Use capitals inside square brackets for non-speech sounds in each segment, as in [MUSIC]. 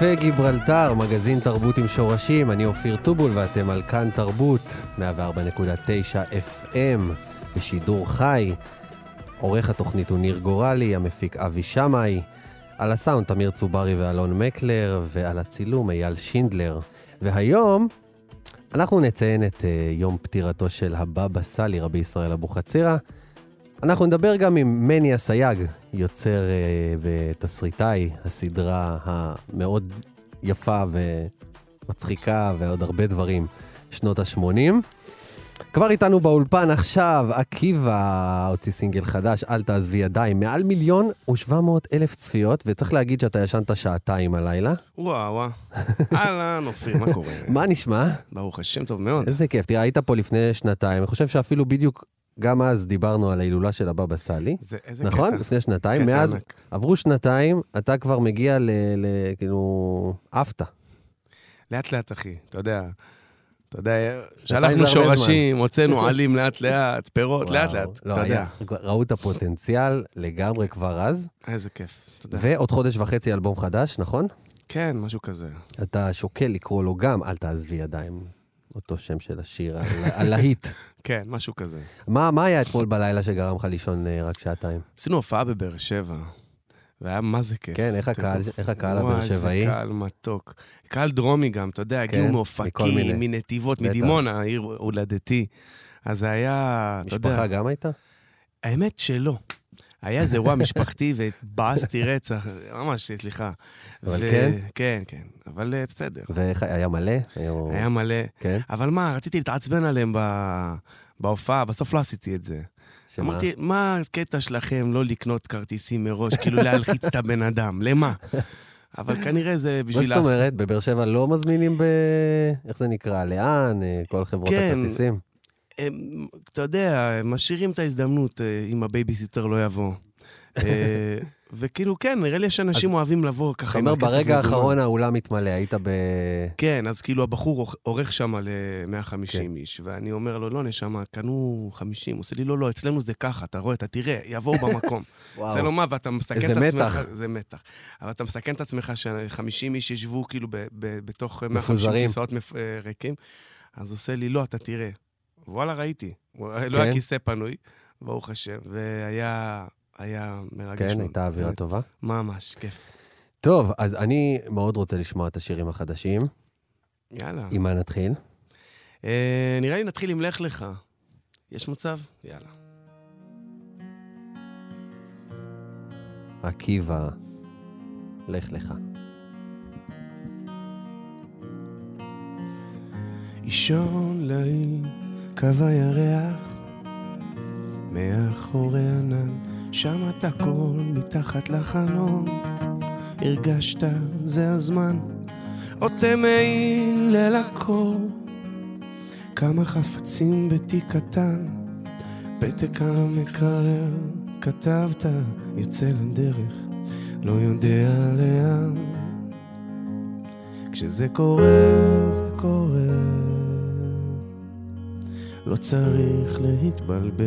קפה גיברלטר, מגזין תרבות עם שורשים, אני אופיר טובול ואתם על כאן תרבות, 104.9 FM, בשידור חי. עורך התוכנית הוא ניר גורלי, המפיק אבי שמאי, על הסאונד תמיר צוברי ואלון מקלר, ועל הצילום אייל שינדלר. והיום אנחנו נציין את uh, יום פטירתו של הבבא סאלי, רבי ישראל אבוחצירא. אנחנו נדבר גם עם מני אסייג, יוצר uh, ותסריטאי הסדרה המאוד יפה ומצחיקה ועוד הרבה דברים, שנות ה-80. כבר איתנו באולפן עכשיו, עקיבא הוציא סינגל חדש, אל תעזבי ידיים, מעל מיליון ושבע מאות אלף צפיות, וצריך להגיד שאתה ישנת שעתיים הלילה. וואו, וואו. [LAUGHS] אהלן, אופיר, מה קורה? מה נשמע? ברוך השם, טוב מאוד. איזה כיף. תראה, היית פה לפני שנתיים, אני חושב שאפילו בדיוק, גם אז דיברנו על ההילולה של הבבא סאלי. נכון? קטע. לפני שנתיים. קטע מאז ענק. עברו שנתיים, אתה כבר מגיע ל... ל כאילו... עפת. לאט לאט, אחי, אתה יודע. אתה יודע, שלחנו שורשים, הוצאנו [LAUGHS] עלים לאט לאט, פירות, וואו, לאט לאט, לא, אתה יודע. היה. ראו את הפוטנציאל לגמרי כבר אז. איזה כיף, יודע. ועוד חודש וחצי אלבום חדש, נכון? כן, משהו כזה. אתה שוקל לקרוא לו גם אל תעזבי ידיים. אותו שם של השיר, הלהיט. כן, משהו כזה. מה מה היה אתמול בלילה שגרם לך לישון אה, רק שעתיים? עשינו הופעה בבאר שבע, והיה מה זה כיף. כן, איך הקהל- איך הקהל וואי, הבאר שבעי? איזה קהל מתוק. קהל דרומי גם, אתה יודע, הגיעו כן, מכל מאופקים. מנתיבות. מדימונה, העיר הולדתי. אז זה היה, אתה יודע... משפחה גם הייתה? האמת שלא. היה איזה אירוע משפחתי והתבאסתי רצח, ממש, סליחה. אבל כן? כן, כן, אבל אה, בסדר. ואיך היה מלא? היו- היה מלא. כן? אבל מה, רציתי להתעצבן עליהם ב- בהופעה, בסוף לא עשיתי את זה. שמה? אמרתי, מה הקטע שלכם לא לקנות כרטיסים מראש, כאילו להלחיץ את הבן אדם, למה? אבל כנראה זה מה בשביל... זאת אומרת? בבאר שבע לא מזמינים ב... איך זה נקרא? לאן? אה, כל חברות כן. הכרטיסים? הם, אתה יודע, הם משאירים את ההזדמנות אה, אם הבייביסיטר לא יבוא. אה, [LAUGHS] וכאילו, כן, נראה לי שאנשים אוהבים לבוא ככה אתה אומר, ברגע. האחרון האולם מתמלא, היית ב... כן, אז כאילו הבחור עורך- שם ל-150 כן. איש, ואני אומר לו, לא, נשמה, קנו 50. הוא עושה לי, לא, לא, אצלנו זה ככה, אתה רואה, אתה תראה, יבואו במקום. [LAUGHS] וואו. זה לא מה, ואתה מסכן איזה את עצמך... מתח. זה מתח. אבל אתה מסכן את עצמך ש-50 איש ישבו כאילו בתוך 150 מפוזרים. כיסאות אה, ריקים, אז עושה לי, לא, אתה תראה. וואלה, ראיתי. הוא- לא כן? היה כיסא פנוי, ברוך השם, והיה היה מרגש. כן. הייתה אווירה באמת. טובה. ממש, כיף. טוב, אז אני מאוד רוצה לשמוע את השירים החדשים. יאללה. עם מה נתחיל? אה, נראה לי נתחיל עם לך לך. יש מצב? יאללה. עקיבא, לך לך. אישון ליל, קו הירח, מאחורי ענן, שמעת קול מתחת לחלום, הרגשת, זה הזמן, עוטה מעיל אל הקור, כמה חפצים בתיק קטן, פתק על המקרר, כתבת, יוצא לדרך, לא יודע לאן. כשזה קורה, זה קורה. לא צריך להתבלבל.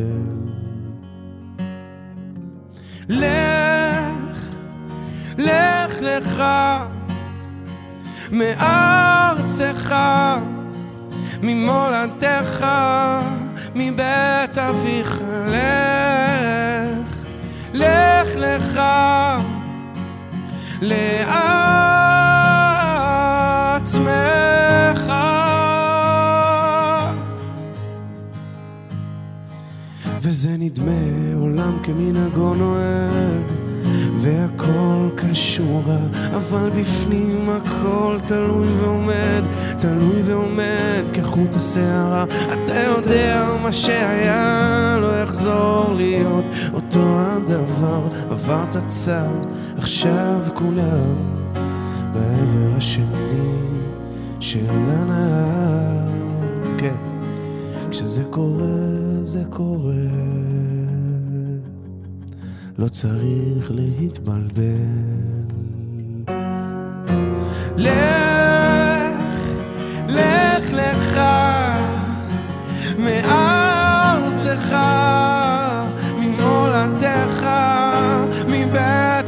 לך, לך לך, מארצך, ממולדתך, מבית אביך, לך, לך לך, לעצמך. נדמה עולם כמנהגו נוהג, והכל קשור אבל בפנים הכל תלוי ועומד, תלוי ועומד כחוט השערה. אתה יודע מה שהיה לא יחזור להיות אותו הדבר, עברת צד, עכשיו כולם בעבר השני של הנהר. כן. כשזה קורה, זה קורה. לא צריך להתבלבל. לך, לך לך, מארצך, ממולדתך, מבית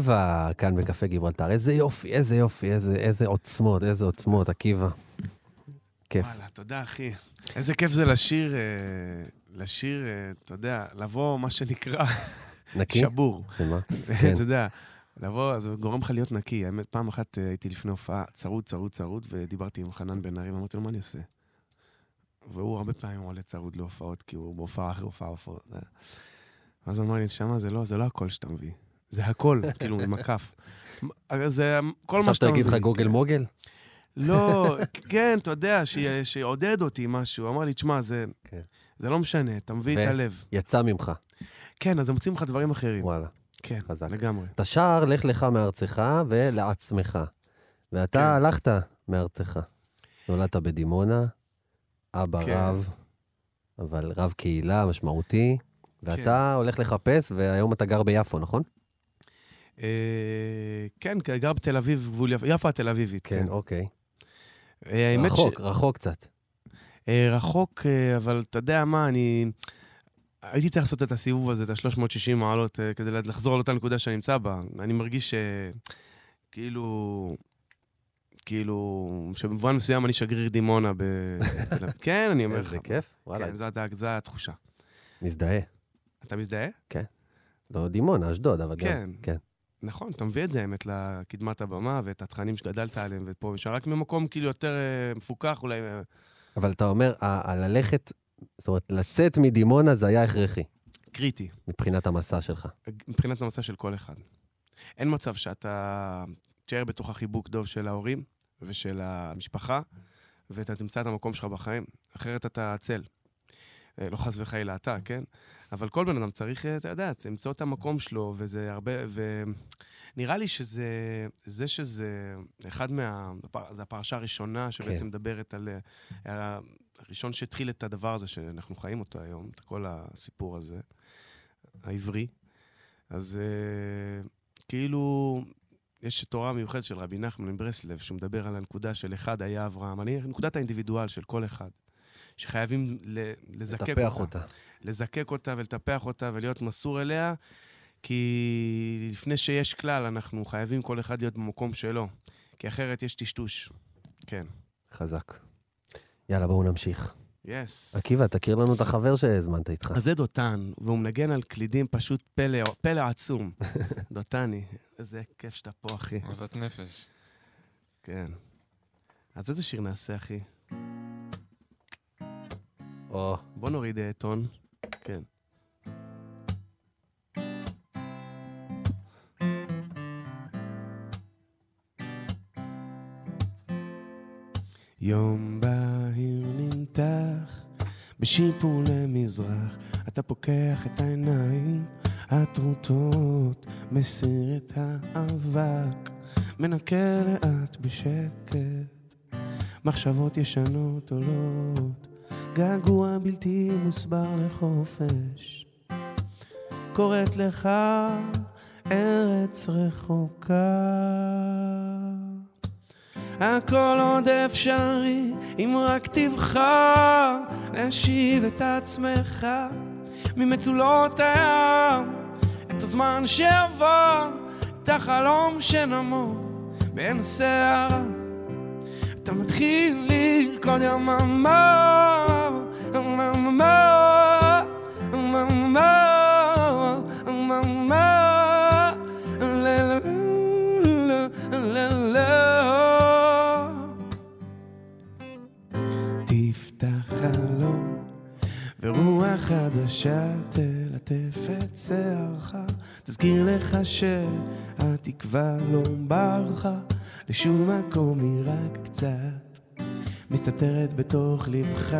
עקיבא, כאן בקפה גיברלטר. איזה יופי, איזה יופי, איזה, איזה עוצמות, איזה עוצמות, עקיבא. כיף. וואלה, תודה, אחי. איזה כיף זה לשיר, אה, לשיר, אה, אתה יודע, לבוא, מה שנקרא, נקי? שבור. שמה? [LAUGHS] כן. אתה יודע, לבוא, זה גורם לך להיות נקי. האמת, פעם אחת אה, הייתי לפני הופעה, צרוד, צרוד, צרוד, ודיברתי עם חנן בן ארי, ואמרתי לו, מה אני עושה? והוא הרבה פעמים עולה צרוד להופעות, כי הוא בהופעה אחרי הופעה, הופעות. אה. ואז הוא אמר לי, נשמה, זה לא, זה לא הכל שאתה מביא. זה הכל, כאילו, עם הכף. זה כל מה עכשיו שאתה תגיד מביא. לך גוגל מוגל? לא, כן, אתה יודע, ש- שיעודד אותי משהו. אמר לי, תשמע, זה, כן. זה לא משנה, אתה מביא את הלב. יצא ממך, כן, אז הם מוצאים לך דברים אחרים. וואלה. כן, חזק. לגמרי. אתה שר, לך לך מארצך ולעצמך. ואתה כן. הלכת מארצך. נולדת בדימונה, אבא כן. רב, אבל רב קהילה משמעותי, ואתה כן. הולך לחפש, והיום אתה גר ביפו, נכון? אה, כן, גר בתל אביב, גבול יפו, יפו התל אביבית. כן, אוקיי. אה, רחוק, רחוק קצת. אה, רחוק, אבל אתה יודע מה, אני... הייתי צריך לעשות את הסיבוב הזה, את ה-360 מעלות, כדי לחזור לאותה נקודה שאני נמצא בה. אני מרגיש שכאילו... כאילו, שבמובן מסוים אני שגריר דימונה ב... כן, אני אומר לך. איזה כיף, וואלה, כן, זאת התחושה. מזדהה. אתה מזדהה? לא דימונה, אשדוד, אבל גם... כן. נכון, אתה מביא את זה, האמת, לקדמת הבמה, ואת התכנים שגדלת עליהם, ופה ושם, רק ממקום כאילו יותר אה, מפוקח אולי. אה, אבל אתה אומר, ה- ה- ללכת, זאת אומרת, לצאת מדימונה זה היה הכרחי, קריטי, מבחינת המסע שלך. מבחינת המצע של כל אחד. אין מצב שאתה תשאר בתוך החיבוק דוב של ההורים ושל המשפחה, ואתה תמצא את המקום שלך בחיים, אחרת אתה עצל. אה, לא חס וחלילה אתה, כן? אבל כל בן אדם צריך, אה, אתה יודע, למצוא את המקום שלו, וזה הרבה... ונראה לי שזה... זה שזה אחד מה... זו הפרשה הראשונה שבעצם כן. מדברת על... אה, הראשון שהתחיל את הדבר הזה שאנחנו חיים אותו היום, את כל הסיפור הזה, העברי. אז כאילו, יש תורה מיוחדת של רבי נחמן מברסלב, שהוא מדבר על הנקודה של אחד היה אברהם. אני, נקודת האינדיבידואל של כל אחד, שחייבים לזקק אותה. לטפח אותה. לזקק אותה ולטפח אותה ולהיות מסור אליה, כי לפני שיש כלל, אנחנו חייבים כל אחד להיות במקום שלו, כי אחרת יש טשטוש. כן. חזק. יאללה, בואו נמשיך. יס. עקיבא, תכיר לנו את החבר שהזמנת איתך. אז זה דותן, והוא מנגן על קלידים פשוט פלא, פלא עצום. [LAUGHS] דותני, איזה כיף שאתה פה, אחי. אהבת נפש. כן. אז איזה שיר נעשה, אחי? או, בוא נוריד אה, טון. כן. יום בהיר נמתח בשיפור למזרח, אתה פוקח את העיניים הטרוטות, מסיר את האבק, מנקה לאט בשקט, מחשבות ישנות עולות, געגוע בלתי מוסבר לחופש, קוראת לך ארץ רחוקה. הכל עוד אפשרי, אם רק תבחר להשיב את עצמך ממצולות הים, את הזמן שעבר, את החלום שנמוג בין הסערה. אתה מתחיל לרקוד יממה, תלטף את שערך, תזכיר לך שהתקווה לא ברחה לשום מקום, היא רק קצת מסתתרת בתוך לבך.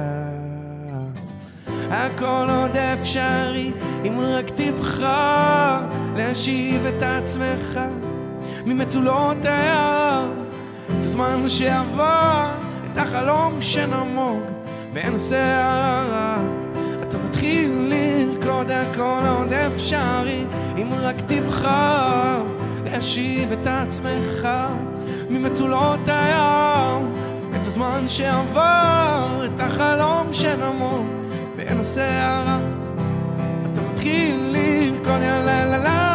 הכל עוד אפשרי, אם רק תבחר להשיב את עצמך ממצולות הים, את הזמן שעבר, את החלום שנמוג בין הסערה. אתה מתחיל לרקוד, הכל עוד אפשרי, אם רק תבחר להשיב את עצמך ממצולות הים, את הזמן שעבר, את החלום שנמוג אין הסערה. אתה מתחיל לרקוד, יא לה לה לה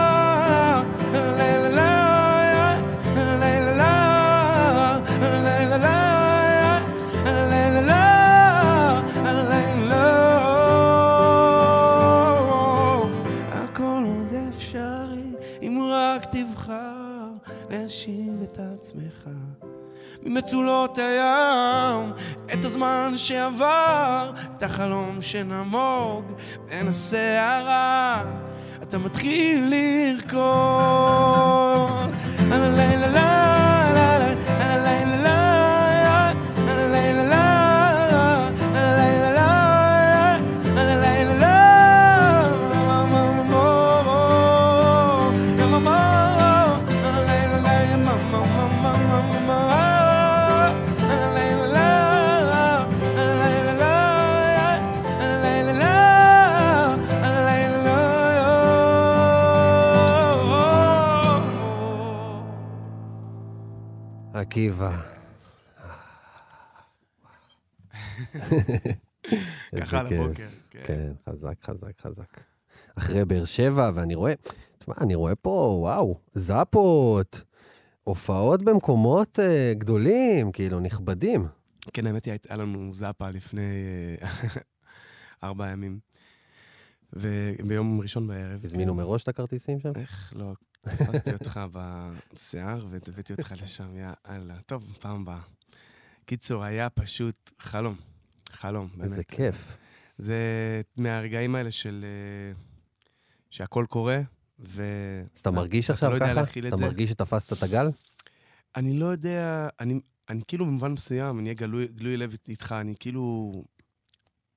תבחר להשיב את עצמך ממצולות הים, את הזמן שעבר, את החלום שנמוג בין הסערה. אתה מתחיל לרקוד. לה לה לה עקיבא. ככה על. הבוקר. כן. כן, חזק, חזק, חזק. אחרי באר שבע, ואני רואה, תשמע, אני רואה פה, וואו, זאפות, הופעות במקומות אה, גדולים, כאילו, נכבדים. כן, האמת היא, היה לנו זאפה לפני אה, [LAUGHS] ארבעה ימים. וביום ראשון בערב. הזמינו מראש את הכרטיסים שם? איך לא, תפסתי אותך בשיער והבאתי אותך לשם, יא אללה. טוב, פעם הבאה. קיצור, היה פשוט חלום. חלום, באמת. איזה כיף. זה מהרגעים האלה של... אה, שהכל קורה, ו... אז אתה מרגיש עכשיו לא ככה? את אתה זה. מרגיש שתפסת את הגל? אני לא יודע, אני, אני כאילו במובן מסוים, אני אהיה גלוי, גלוי לב איתך, אני כאילו,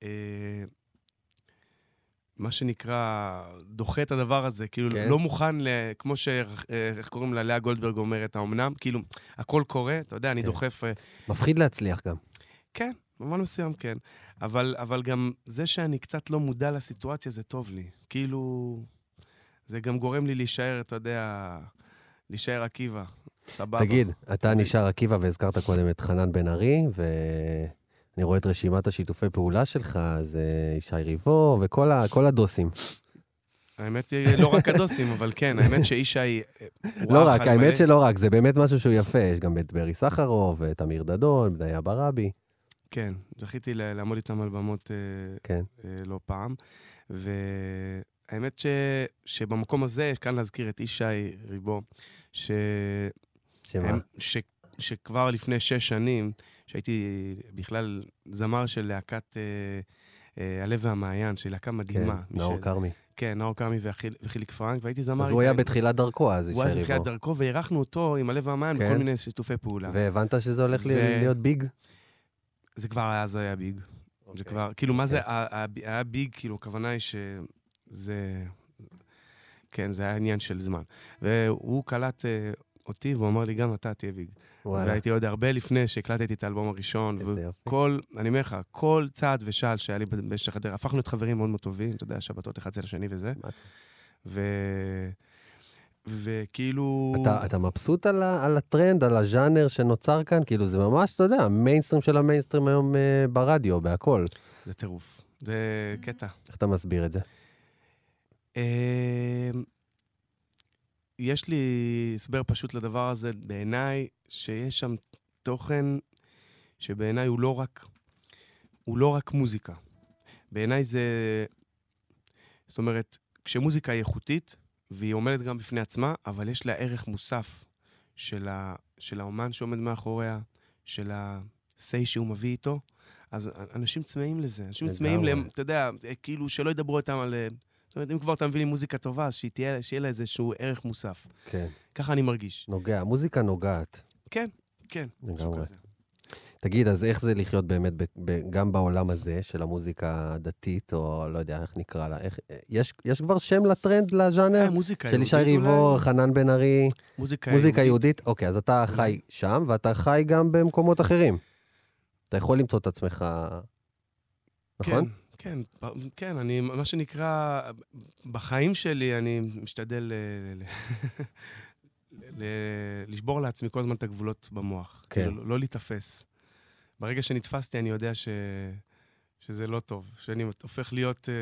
אה, מה שנקרא, דוחה את הדבר הזה, כאילו כן. לא מוכן, ל, כמו ש... איך קוראים לה? לאה גולדברג אומרת, האומנם? כאילו, הכל קורה, אתה יודע, אני כן. דוחף... אה, מפחיד להצליח גם. כן, במובן מסוים כן. אבל, אבל גם זה שאני קצת לא מודע לסיטואציה, זה טוב לי. כאילו, זה גם גורם לי להישאר, אתה יודע, להישאר עקיבא. סבבה. תגיד, אתה נשאר עקיבא והזכרת קודם את חנן בן ארי, ואני רואה את רשימת השיתופי פעולה שלך, זה ישי ריבו וכל ה- הדוסים. האמת היא, לא רק הדוסים, אבל כן, האמת שישי... אה, לא רק, האמת מלא. שלא רק, זה באמת משהו שהוא יפה. יש גם את ברי סחרוב, ואת אמיר דדון, בניה ברבי. כן, זכיתי לעמוד איתם על במות אה, כן, אה, לא פעם. והאמת ש... שבמקום הזה, כאן להזכיר את ישי ריבו, ש... שמה? ש, שכבר לפני שש שנים, שהייתי בכלל זמר של להקת אה, אה, הלב והמעיין, שהיא להקה כן, מדהימה. מי נאור כרמי. כן, נאור כרמי וחיל, וחיליק פרנק, והייתי זמר... אז הוא היה. בתחילת דרכו, אז הוא היה בתחילת. דרכו, ואירחנו אותו עם הלב והמעיין כן. בכל מיני שיתופי פעולה. והבנת שזה הולך ו- להיות ביג? זה כבר אז היה ביג. זה אוקיי. כבר, כאילו, מה זה אוקיי. היה ביג, כאילו, הכוונה היא שזה... כן, זה היה עניין של זמן. והוא קלט אה, אותי, והוא אמר לי, גם אתה תהיה big. וואלה, והייתי עוד הרבה לפני שהקלטתי את האלבום הראשון. איזה יופי. וכל, אני אומר לך, כל צעד ושעל שהיה לי במשך הדרך, הפכנו להיות חברים מאוד מאוד טובים, אתה יודע, שבתות אחד אצל השני וזה. ו... וכאילו... אתה, אתה מבסוט על, ה, על הטרנד, על הז'אנר שנוצר כאן? כאילו, זה ממש, אתה יודע, המיינסטרים של המיינסטרים היום אה, ברדיו, בהכל. זה טירוף. זה קטע. איך אתה מסביר את זה? אה, יש לי הסבר פשוט לדבר הזה, בעיניי, שיש שם תוכן שבעיניי הוא לא רק, הוא לא רק מוזיקה. בעיניי זה... זאת אומרת, כשמוזיקה היא איכותית, והיא עומדת גם בפני עצמה, אבל יש לה ערך מוסף של, ה, של האומן שעומד מאחוריה, של ה-say שהוא מביא איתו, אז אנשים צמאים לזה. אנשים צמאים. להם, אתה יודע, כאילו שלא ידברו איתם על... זאת אומרת, אם כבר אתה מביא לי מוזיקה טובה, אז שתהיה, שיהיה לה איזשהו ערך מוסף. כן, ככה אני מרגיש. נוגע, מוזיקה נוגעת. כן, כן. לגמרי. תגיד, אז איך זה לחיות באמת ב, ב, גם בעולם הזה של המוזיקה הדתית, או לא יודע איך נקרא לה? איך, יש, יש כבר שם לטרנד לז'אנר? אה, מוזיקה של ישי יהודית ריבו, אולי? חנן בן ארי, מוזיקה מוזיקה יהודית? אוקיי, אז אתה חי שם, ואתה חי גם במקומות אחרים. אתה יכול למצוא את עצמך, נכון? כן, כן, כן, אני, מה שנקרא, בחיים שלי אני משתדל ל- ל- ל- לשבור לעצמי כל הזמן את הגבולות במוח. כן. כאילו, לא להיתפס. ברגע שנתפסתי, אני יודע ש... שזה לא טוב, שאני הופך להיות, אה,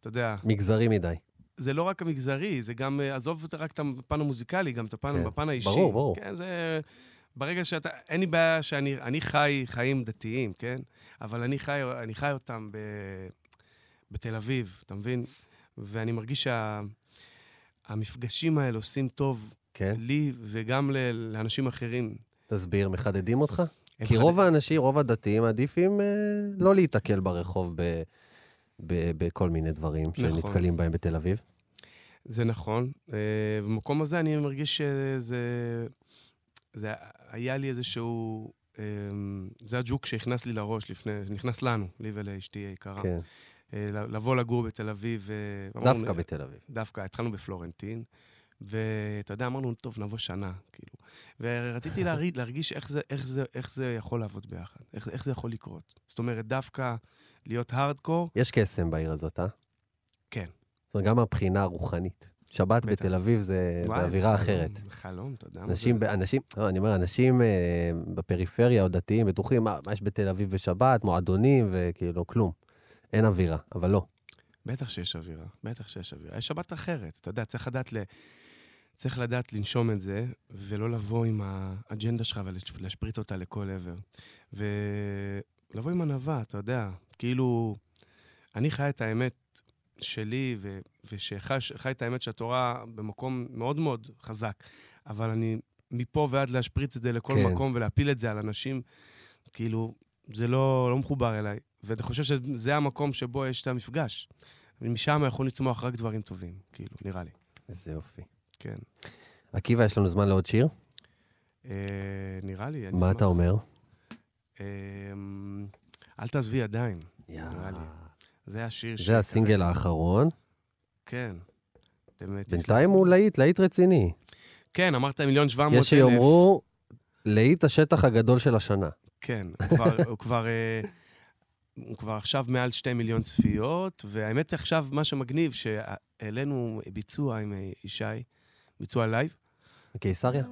אתה יודע, מגזרי מדי. זה לא רק המגזרי, זה גם, אה, עזוב רק את הפן המוזיקלי, גם את הפן, כן. בפן האישי. ברור, ברור. כן, זה... ברגע שאתה... אין לי בעיה שאני אני חי חיים דתיים, כן? אבל אני חי, אני חי אותם ב, בתל אביב, אתה מבין? ואני מרגיש שהמפגשים האלה עושים טוב כן? לי וגם ל, לאנשים אחרים. תסביר, מחדדים אותך? כי חד- רוב האנשים, רוב הדתיים מעדיפים אה, לא להיתקל ברחוב ב, ב, בכל מיני דברים נכון. שנתקלים בהם בתל אביב. זה נכון. אה, במקום הזה אני מרגיש שזה... זה היה לי איזשהו... אה, זה הג'וק שהכנס לי לראש לפני... נכנס לנו, לי ולאשתי היקרה. כן, אה, לבוא לגור בתל אביב. אה, אמרנו, דווקא בתל אביב. דווקא, התחלנו בפלורנטין, ואתה יודע, אמרנו, טוב, נבוא שנה, כאילו. ורציתי להרגיש, להרגיש איך, זה, איך, זה, איך זה יכול לעבוד ביחד, איך, איך זה יכול לקרות. זאת אומרת, דווקא להיות הארדקור, יש קסם בעיר הזאת, אה? כן. זאת אומרת, גם מהבחינה הרוחנית. שבת בטח. בתל אביב זה, זה וואי, אווירה חלום, אחרת. חלום, מה אנשים, זה. אנשים, לא, אני אומר, אנשים אה, בפריפריה או דתיים בטוחים, מה, מה יש בתל אביב בשבת, מועדונים וכאילו, כלום. אין אווירה, אבל לא. בטח שיש אווירה, בטח שיש אווירה. יש שבת אחרת, אתה יודע, צריך לדעת, ל... צריך לדעת לנשום את זה, ולא לבוא עם האג'נדה שלך ולהשפריץ אותה לכל עבר. ולבוא עם ענווה, אתה יודע, כאילו, אני חי את האמת שלי, ו... ושחי חי את האמת של התורה במקום מאוד מאוד חזק, אבל אני מפה ועד להשפריץ את זה לכל כן. מקום ולהפיל את זה על אנשים, כאילו, זה לא, לא מחובר אליי. ואני חושב שזה המקום שבו יש את המפגש. ומשם יכולים לצמוח רק דברים טובים, כאילו, נראה לי. איזה יופי. כן. עקיבא, יש לנו זמן לעוד שיר? אה, נראה לי, מה. אתה אומר? אה, אל תעזבי ידיים. יאללה. לי. זה השיר זה הסינגל האחרון. כן. אה, בינתיים הוא להיט, להיט רציני. כן, אמרת מיליון שבע מאות אלף. יש שיאמרו, להיט השטח הגדול של השנה. כן, הוא כבר, הוא כבר, אה, הוא כבר עכשיו מעל שתי מיליון צפיות, והאמת עכשיו, מה שמגניב, שהעלינו ביצוע עם אה, ישי, ביצוע לייב, בקיסריה?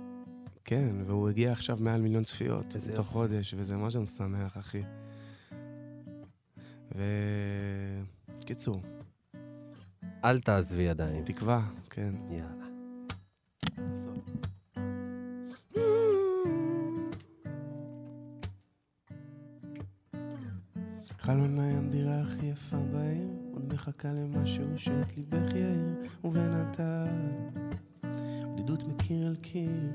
כן, והוא הגיע עכשיו מעל מיליון צפיות. איזה תוך יופי. חודש, וזה ממש משמח, אחי. ו... קיצור, אל תעזבי עדיין. תקווה, כן. יאללה. חלון הים דירה הכי יפה בעיר, עוד מחכה למשהו שאת ליבך יאיר, ובינתיים בדידות מקיר אל קיר.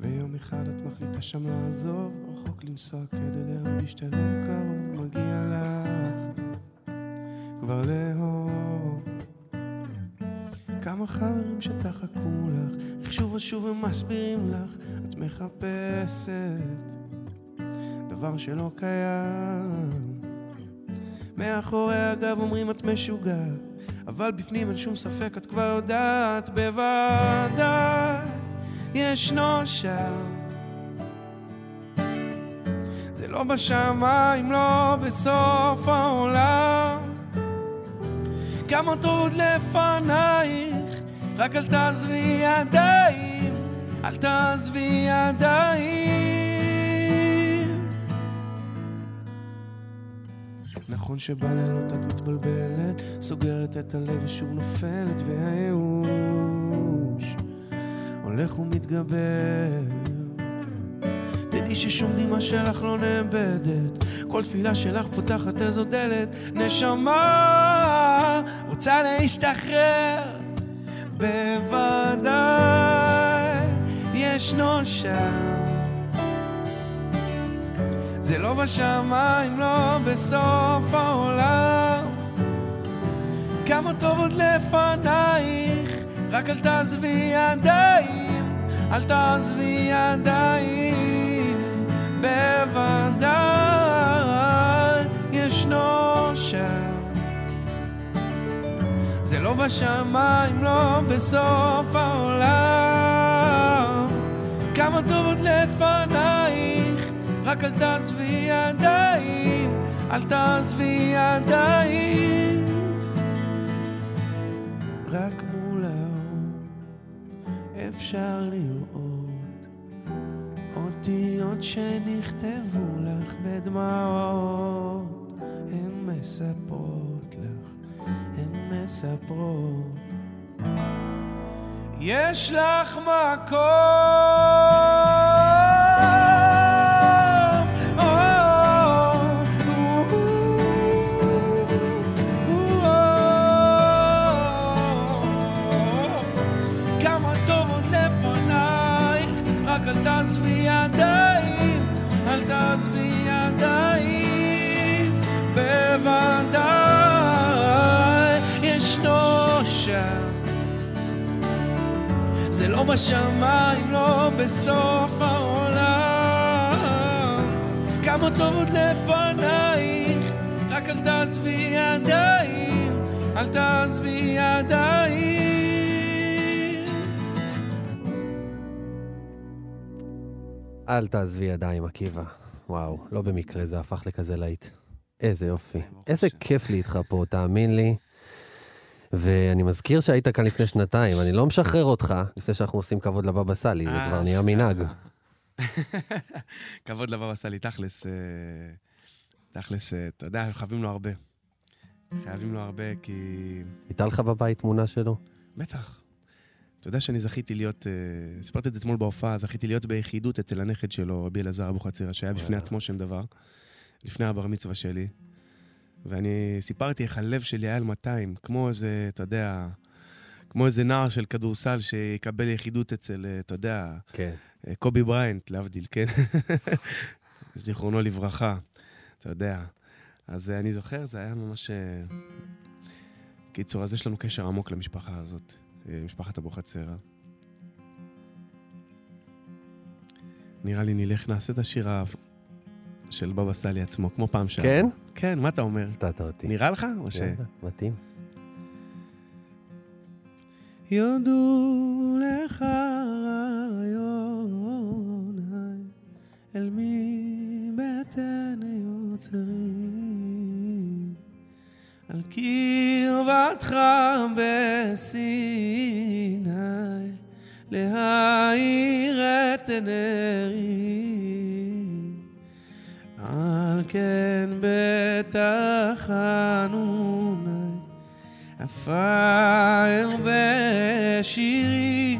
ויום אחד את מחליטה שם לעזוב, רחוק לנסוע כדי להרגיש את הלב קרוב, מגיע לך כבר לאהוב. כמה חברים שצחקו לך, איך שוב ושוב הם מסבירים לך, את מחפשת דבר שלא קיים. מאחורי הגב אומרים את משוגעת, אבל בפנים אין שום ספק, את כבר יודעת בוודאי, ישנו שם. זה לא בשמיים, לא בסוף העולם. גם אותו עוד לפנייך, רק אל תעזבי ידיים, אל תעזבי ידיים. נכון שבלילות את מתבלבלת, סוגרת את הלב ושוב נופלת, והייאוש הולך ומתגבר. תדעי ששום דמעה שלך לא נאבדת, כל תפילה שלך פותחת איזו דלת, נשמה רוצה להשתחרר, בוודאי ישנו שם. זה לא בשמיים, לא בסוף העולם. כמה טוב עוד לפנייך, רק אל תעזבי ידיים, אל תעזבי ידיים, בוודאי ישנו שם. זה לא בשמיים, לא בסוף העולם. כמה טוב עוד לפנייך, רק אל תעזבי ידיים, אל תעזבי ידיים. רק אפשר לראות אותיות שנכתבו לך בדמעות, הן מספרות לך, הן מספרות. יש לך מקום. שם. זה לא בשמיים, לא בסוף העולם. כמה טוב עוד לפנייך, רק אל תעזבי ידיים, אל תעזבי ידיים. אל תעזבי ידיים, עקיבא. וואו, לא במקרה זה הפך לכזה להיט. איזה יופי. איזה. כיף לי איתך פה, תאמין לי. ואני מזכיר שהיית כאן לפני שנתיים, אני לא משחרר אותך לפני שאנחנו עושים כבוד לבבא סאלי, זה אה, כבר נהיה. מנהג. [LAUGHS] כבוד לבבא סאלי, תכלס, אה, תכלס, אה, אתה יודע, חייבים לו הרבה. חייבים לו הרבה, כי... הייתה לך בבית תמונה שלו? בטח. אתה יודע שאני זכיתי להיות, סיפרתי את זה אתמול בהופעה, זכיתי להיות ביחידות אצל הנכד שלו, רבי אלעזר אבוחצירא, שהיה בפני. עצמו שם דבר, לפני הבר מצווה שלי. ואני סיפרתי איך הלב שלי היה על 200, כמו איזה, אתה יודע, כמו איזה נער של כדורסל שיקבל יחידות אצל, אה, אתה יודע, כן. אה, קובי בריינט, להבדיל, כן? [LAUGHS] זיכרונו לברכה, אתה יודע. אז אה, אני זוכר, זה היה ממש... קיצור, אז יש לנו קשר עמוק למשפחה הזאת, משפחת אבוחצירא. נראה לי נלך, נעשה את השירה של בבא סאלי עצמו, כמו פעם שעברה. כן? כן, מה אתה אומר? הפתעת אותי. נראה לך? או ש... יאללה, מתאים. יודו לך רעיון אל מי בטן יוצרים על קרבתך בסיני להאיר את עיני. על כן בתחנוני אפר בשירי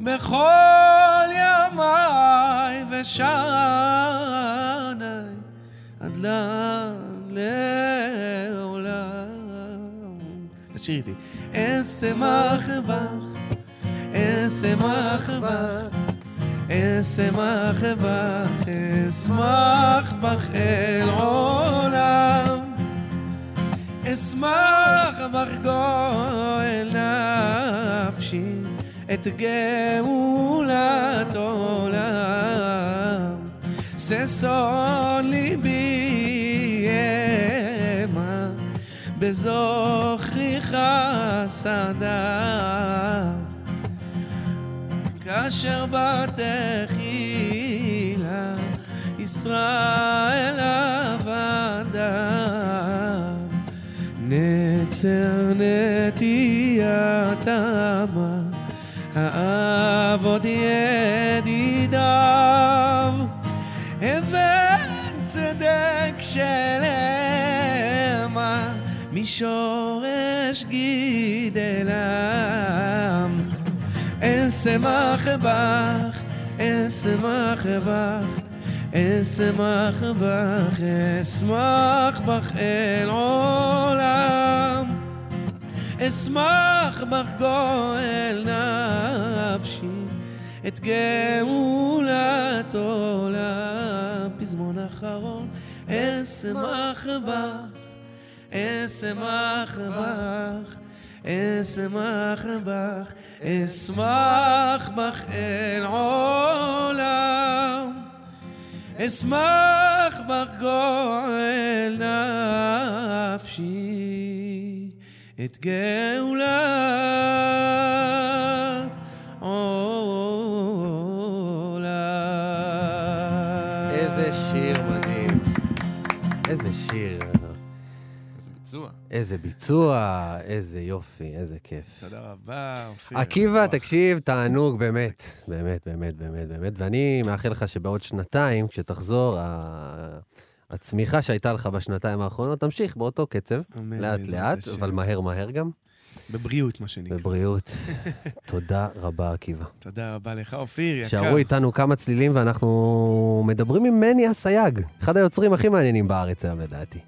בכל ימיי ושעני עד לעולם. תשאיר איתי. אשמח בך, אשמח בך, אשמח בך, אשמח בך אל עולם. אשמח בך גואל נפשי, את גאולת עולם. ששון ליבי המה, בזוכרי חסדיו. כאשר בתחילה ישראל עבדיו. נצר נטיית אמה, האבות ידידיו. אבן צדק של המה, משורש גידלם. אשמח בך, אשמח בך, אשמח בך, אשמח בך אל עולם. אשמח בך גואל נפשי, את גאולת עולם. פזמון אחרון, אשמח בך, אשמח בך. אשמח בך, אשמח בך אל עולם. אשמח בך גואל נפשי, את גאולת עולם. איזה שיר מדהים. איזה שיר. איזה ביצוע. איזה יופי, איזה כיף. תודה רבה, אופיר. עקיבא. תקשיב, תענוג, באמת. באמת, באמת, באמת, באמת. ואני מאחל לך שבעוד שנתיים, כשתחזור, הצמיחה שהייתה לך בשנתיים האחרונות תמשיך באותו קצב, לאט-לאט. אבל מהר מהר גם, בבריאות, מה שנקרא. בבריאות. [LAUGHS] תודה רבה, עקיבא. תודה רבה לך, אופיר, יקר. שערו איתנו כמה צלילים ואנחנו מדברים עם מני אסייג, אחד היוצרים הכי מעניינים בארץ היום לדעתי.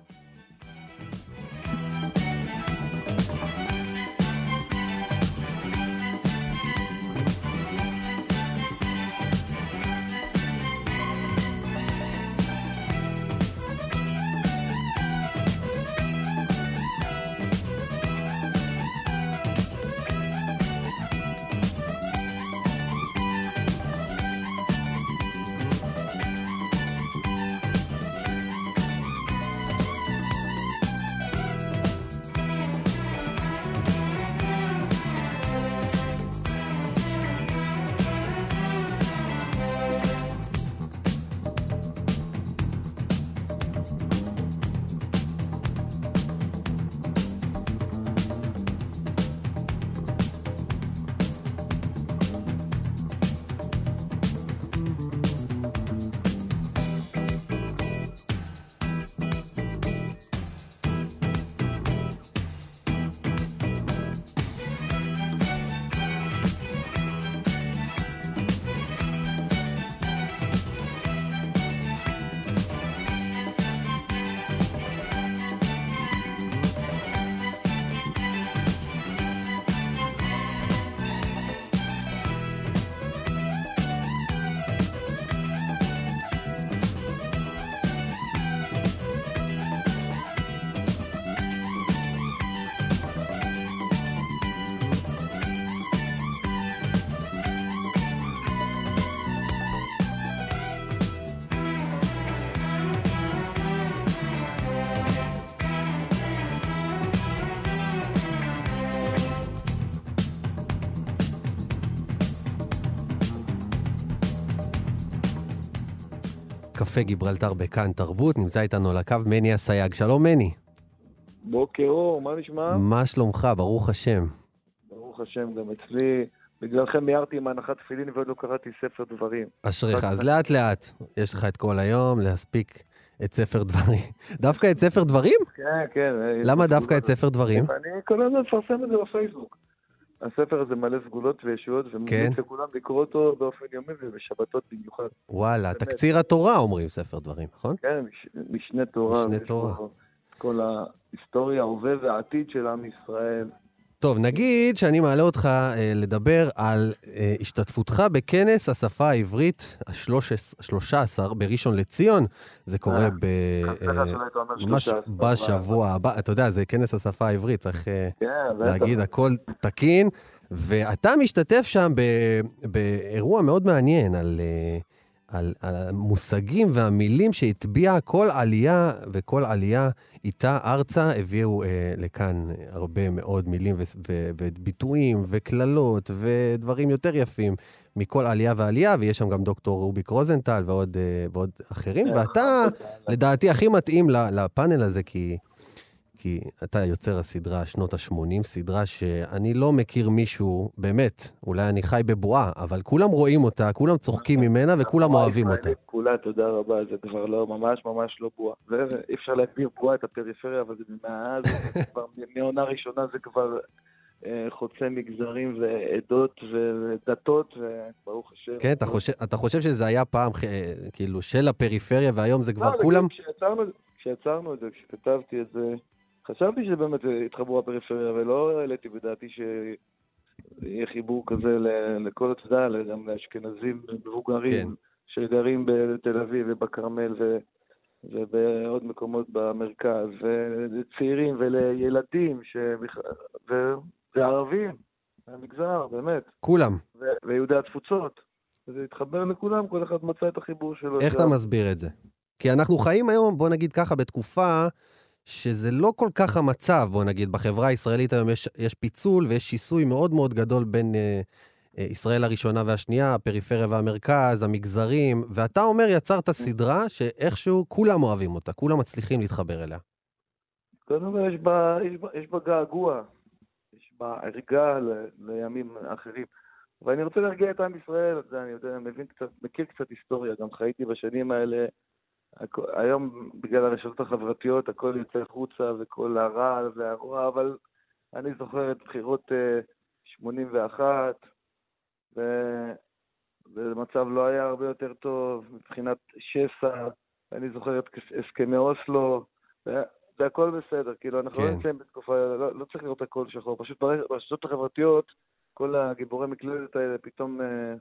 קפה גיברלטר בכאן תרבות, נמצא איתנו על הקו מני אסייג. שלום מני, בוקר אור, מה נשמע? מה שלומך? ברוך השם. ברוך השם, גם אצלי, בגללכם מיהרתי עם הנחת תפילין ועוד לא קראתי ספר דברים. אשריך, אז לאט לאט, יש לך את כל היום להספיק את ספר דברים. [LAUGHS] דווקא את ספר דברים? כן, כן. למה דווקא את ספר דברים? אני כל הזמן מפרסם את זה בפייסבוק. הספר הזה מלא סגולות וישועות, כן. וממליץ לכולם לקרוא אותו באופן יומי ובשבתות במיוחד. וואלה, באמת. תקציר התורה אומרים ספר דברים, נכון? כן, מש- משנה תורה. משנה תורה. כל ההיסטוריה, ההווה והעתיד של עם ישראל. טוב, נגיד שאני מעלה אותך אה, לדבר על אה, השתתפותך בכנס השפה העברית ה-13 בראשון לציון. זה קורה אה, ב... ככה אה, ממש 13, בשבוע הבא. אתה יודע, זה כנס השפה העברית, צריך אה, כן. להגיד הכל תקין. ואתה משתתף שם באירוע מאוד מעניין על, אה, על, על המושגים והמילים שהטביעה כל עלייה, וכל עלייה איתה ארצה הביאו אה, לכאן הרבה מאוד מילים ו- ו- וביטויים וקללות ודברים יותר יפים מכל עלייה ועלייה, ויש שם גם דוקטור רוביק רוזנטל ועוד, אה, ועוד אחרים, כן, ואתה, תודה. לדעתי, הכי מתאים לפאנל הזה, כי... כי אתה יוצר הסדרה שנות ה-80, סדרה שאני לא מכיר מישהו, באמת, אולי אני חי בבועה, אבל כולם רואים אותה, כולם צוחקים [LAUGHS] ממנה וכולם אוהבים אותה. כולה, תודה רבה, זה כבר לא, ממש ממש לא בועה. ואי אפשר להגדיר בועה את הפריפריה, אבל זה מאז, [LAUGHS] כבר מעונה ראשונה זה כבר אה, חוצה מגזרים ועדות ודתות, וברוך השם. כן, אתה חושב, אתה חושב שזה היה פעם אה, כאילו של הפריפריה, והיום זה כבר לא, כולם... כשיצרנו את זה, כשכתבתי את זה, חשבתי שבאמת יתחברו הפריפריה, ולא העליתי בדעתי שיהיה חיבור כזה לכל, יודע, גם לאשכנזים מבוגרים, כן. שגרים בתל אביב ובכרמל ו... ובעוד מקומות במרכז, ולצעירים ולילדים, שבכ... ו... וערבים, המגזר, באמת, כולם. ו... ויהודי התפוצות. וזה התחבר לכולם, כל אחד מצא את החיבור שלו. איך. אתה מסביר את זה? כי אנחנו חיים היום, בוא נגיד ככה, בתקופה שזה לא כל כך המצב, בוא נגיד. בחברה הישראלית היום יש, יש פיצול ויש שיסוי מאוד מאוד גדול בין אה, אה, ישראל הראשונה והשנייה, הפריפריה והמרכז, המגזרים, ואתה אומר, יצרת סדרה שאיכשהו כולם אוהבים אותה, כולם מצליחים להתחבר אליה. קודם כל יש בה, יש יש בה געגוע, יש בה ערגה ל- לימים אחרים. ואני רוצה להרגיע את עם ישראל, אתה יודע, אני מבין קצת, מכיר קצת היסטוריה, גם חייתי בשנים האלה. הכ- היום, בגלל הרשתות החברתיות, הכל יוצא החוצה וכל הרעל והרוע, אבל אני זוכר את בחירות אה, 81, ו... והמצב לא היה הרבה יותר טוב מבחינת שסע, אני זוכר את הסכמי אוסלו, זה הכל בסדר, כאילו, אנחנו לא כן. נמצאים בתקופה, לא, לא צריך לראות הכל שחור, פשוט ברש- ברשתות החברתיות, כל הגיבורי מקלדת האלה פתאום אה,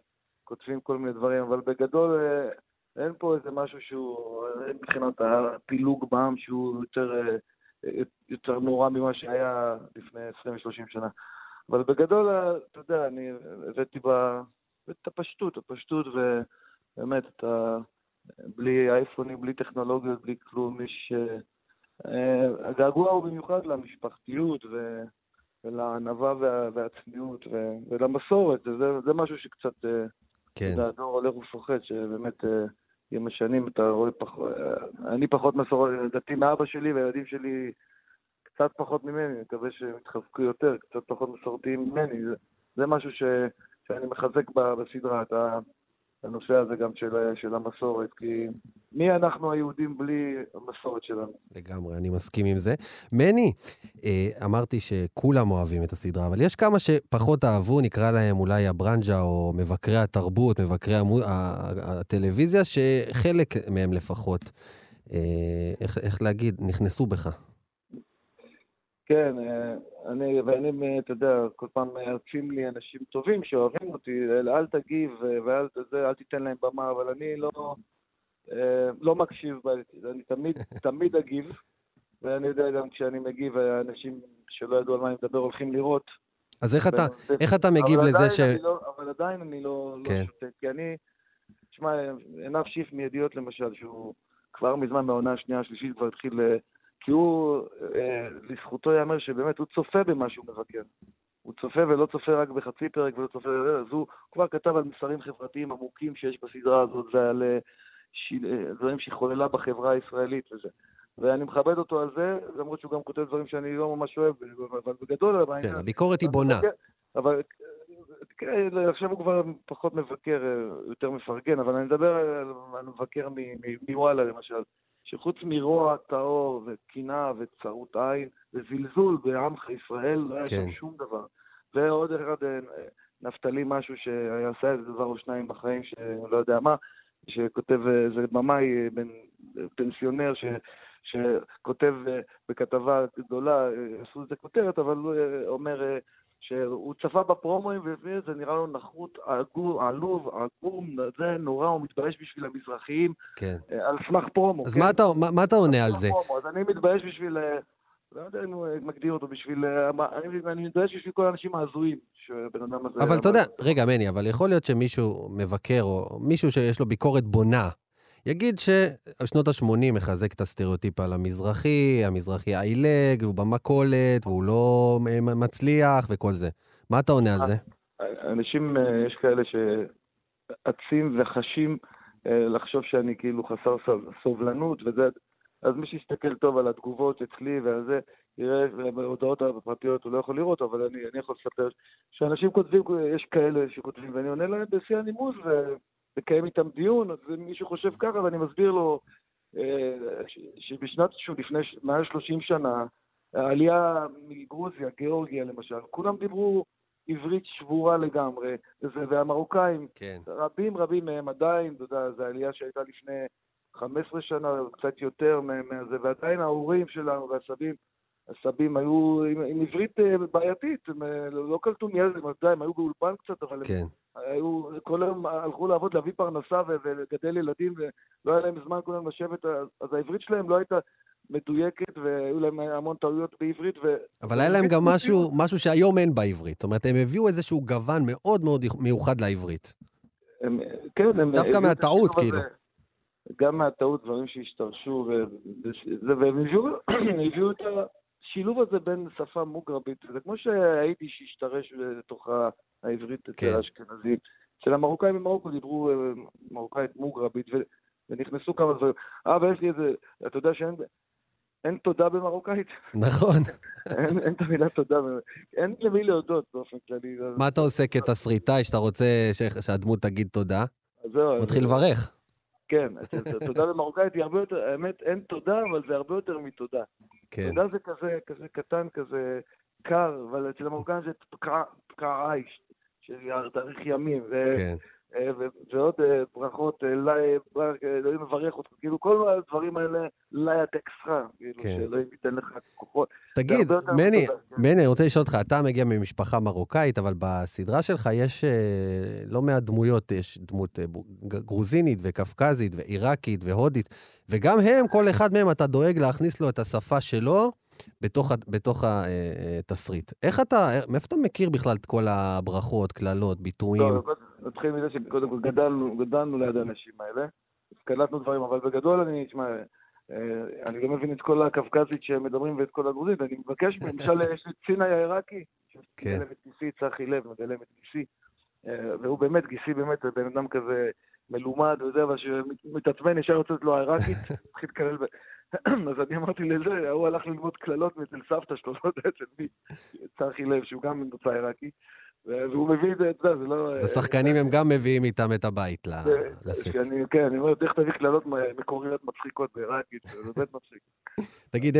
כותבים כל מיני דברים, אבל בגדול אה, אין פה איזה משהו שהוא, מבחינת הפילוג בעם, שהוא יותר, אה, יותר נורא ממה שהיה לפני 20-30 שנה. אבל בגדול, אה, אתה יודע, אני הבאתי ב... את הפשטות, הפשטות, ובאמת, אתה... בלי אייפונים, בלי טכנולוגיות, בלי כלום, יש... אה, הגעגוע הוא במיוחד למשפחתיות ו... ולענווה וה... והצניעות ו... ולמסורת, זה, זה משהו שקצת, כן. אתה יודע, הדור הולך ופוחת, שבאמת אה, עם השנים אתה רואה פחות, אני פחות מסורת, דתי מאבא שלי והילדים שלי קצת פחות ממני, אני מקווה שהם יתחזקו יותר, קצת פחות מסורתיים ממני, זה, זה משהו ש... שאני מחזק ב- בסדרה, את הנושא הזה גם של, של המסורת, כי מי אנחנו היהודים בלי המסורת שלנו? לגמרי, אני מסכים עם זה. מני, אה, אמרתי שכולם אוהבים את הסדרה, אבל יש כמה שפחות אהבו, נקרא להם אולי הברנז'ה או מבקרי התרבות, מבקרי המו... הטלוויזיה, שחלק מהם לפחות, אה, איך, איך להגיד, נכנסו בך. כן, אה, אני, ואני, אתה יודע, כל פעם מרצים לי אנשים טובים שאוהבים אותי, אל אל תגיב אה, ואל תזה, אל תיתן להם במה, אבל אני לא, אה, לא מקשיב, אני תמיד, [LAUGHS] תמיד אגיב, ואני יודע גם כשאני מגיב, האנשים שלא ידעו על מה אני מדבר הולכים לראות. אז איך אתה, בין- איך אתה מגיב לזה ש... לא, אבל עדיין אני לא, לא כן. שותק, כי אני, תשמע, עינב שיף מידיעות למשל, שהוא כבר מזמן מהעונה השנייה, השלישית כבר התחיל, אה, כי הוא, אה, לזכותו ייאמר שבאמת הוא צופה במה שהוא מבקר. הוא צופה ולא צופה רק בחצי פרק ולא צופה, אז הוא כבר כתב על מסרים חברתיים עמוקים שיש בסדרה הזאת ועל אה, ש- אה, דברים שהיא חוללה בחברה הישראלית וזה. ואני מכבד אותו על זה, למרות שהוא גם כותב דברים שאני לא ממש אוהב, אבל בגדול, כן, הביקורת היא בונה. אבל כן, עכשיו הוא כבר פחות מבקר, יותר מפרגן, אבל אני מדבר על מבקר מוואלה למשל, שחוץ מרוע טהור וקנאה וצרות עין וזלזול בעמך ישראל, לא היה כן. שם שום דבר. ועוד אחד, אה, נפתלי משהו שעשה איזה דבר או שניים בחיים, שלא יודע מה, שכותב, אה, זה במאי אה, בן, פנסיונר, ש, שכותב אה, בכתבה גדולה, אה, עשו לזה כותרת, אבל הוא אה, אומר אה, שהוא צפה בפרומואים והבין זה נראה לו נחות, עגור, עלוב, עגום, זה נורא, הוא מתבייש בשביל המזרחיים, כן. אה, על סמך פרומו. אז כן? מה אתה, מה, מה אתה עונה על זה? פרומו. אז אני מתבייש בשביל, אה, לא יודע אם הוא אה, מגדיר אותו בשביל, אני אני מתבייש בשביל כל האנשים ההזויים שהבן אדם הזה... אבל אתה. יודע, רגע, מני, אבל יכול להיות שמישהו מבקר, או מישהו שיש לו ביקורת בונה, יגיד ששנות ה-80 מחזק את הסטריאוטיפ על המזרחי, המזרחי העילג, הוא במכולת, והוא לא מ- מצליח וכל זה. מה אתה עונה על זה? אנשים, אה, יש כאלה שאצים וחשים אה, לחשוב שאני כאילו חסר סוב- סובלנות וזה, אז מי שיסתכל טוב על התגובות אצלי ועל זה, יראה, בהודעות הפרטיות הוא לא יכול לראות, אבל אני, אני יכול לספר שאנשים כותבים, יש כאלה שכותבים, ואני עונה להם בשיא הנימוס ומקיים איתם דיון, אז מישהו חושב ככה ואני מסביר לו אה, שבשנת, שהוא לפני מעל 30 שנה, העלייה מגרוזיה, גיאורגיה למשל, כולם דיברו עברית שבורה לגמרי, וזה- והמרוקאים, כן. רבים רבים מהם עדיין, אתה יודע, זו עלייה שהייתה לפני 15 שנה, קצת יותר מהזה, ועדיין ההורים שלנו והסבים, הסבים היו עם, עם עברית אה, בעייתית, הם אה, לא קלטו מיד, הם עדיין, הם היו באולפן קצת, אבל הם כן. היו, כל היום הלכו לעבוד, להביא פרנסה ולגדל ילדים, ולא היה להם זמן כולם לשבת, אז, אז העברית שלהם לא הייתה מדויקת, והיו להם המון טעויות בעברית, ו... אבל היה להם גם משהו, משהו שהיום אין בעברית. זאת אומרת, הם הביאו איזשהו גוון מאוד מאוד מיוחד לעברית. הם, כן, הם... דווקא מהטעות, כאילו. הזה. גם מהטעות, דברים שהשתרשו, וזה, והם הביאו, [CLEARS THROAT] הביאו את השילוב הזה בין שפה מוגרבית, זה כמו שהיידיש השתרש לתוך העברית אצל כן. האשכנזים. אצל המרוקאים במרוקו דיברו אה, מרוקאית מוגרבית, ו- ונכנסו כמה דברים. אה, ויש לי איזה, אתה יודע שאין אין תודה במרוקאית? נכון. אין, אין את המילה תודה, אין למי להודות באופן כללי. מה אתה עושה כתסריטאי שאתה רוצה ש- שהדמות תגיד תודה? זהו, מתחיל לברך. כן, תודה במרוקאית היא הרבה יותר, האמת, אין תודה, אבל זה הרבה יותר מתודה. כן. תודה זה כזה, כזה קטן, כזה קר, אבל אצל המרוקאים זה פקע פקע אייש, שתאריך ימים, ו- כן. אה, ועוד אה, ברכות, אה, אלוהים מברך אותך, כאילו כל הדברים האלה, ליה תקסחה, כאילו כן. שאלוהים ייתן לך כוחות. תגיד, מני, כן. מני, אני רוצה לשאול אותך, אתה מגיע ממשפחה מרוקאית, אבל בסדרה שלך יש לא מעט דמויות, יש דמות גרוזינית וקווקזית ועיראקית והודית, וגם הם, כל אחד מהם, אתה דואג להכניס לו את השפה שלו בתוך, בתוך התסריט. איך אתה, מאיפה אתה מכיר בכלל את כל הברכות, קללות, ביטויים? קודם- נתחיל מזה שקודם כל גדלנו, גדלנו ליד האנשים האלה, קלטנו דברים, אבל בגדול אני, תשמע, אה, אני לא מבין את כל הקווקזית שהם מדברים ואת כל הגרוזית, אני מבקש, למשל, [LAUGHS] יש לי צינאי העיראקי, כן. שמגלם את גיסי, צחי לב, מגלם את גיסי, אה, והוא באמת, גיסי באמת בן אדם כזה מלומד וזה, אבל שמתעצבן ישר יוצאת לו העיראקית, [LAUGHS] מתחיל לקלל ב... [CLEARS THROAT] אז אני אמרתי לזה, ההוא הלך ללמוד קללות אצל סבתא שלו, לא יודע אצל מי, צחי לב, שהוא גם ממוצא עיראקי, והוא מביא את זה, אתה יודע, זה לא... אז השחקנים הם גם מביאים איתם את הבית לסט. כן, אני אומר, איך תביא קללות מקוריות מצחיקות בעיראקית, זה באמת מצחיק. [LAUGHS] תגיד,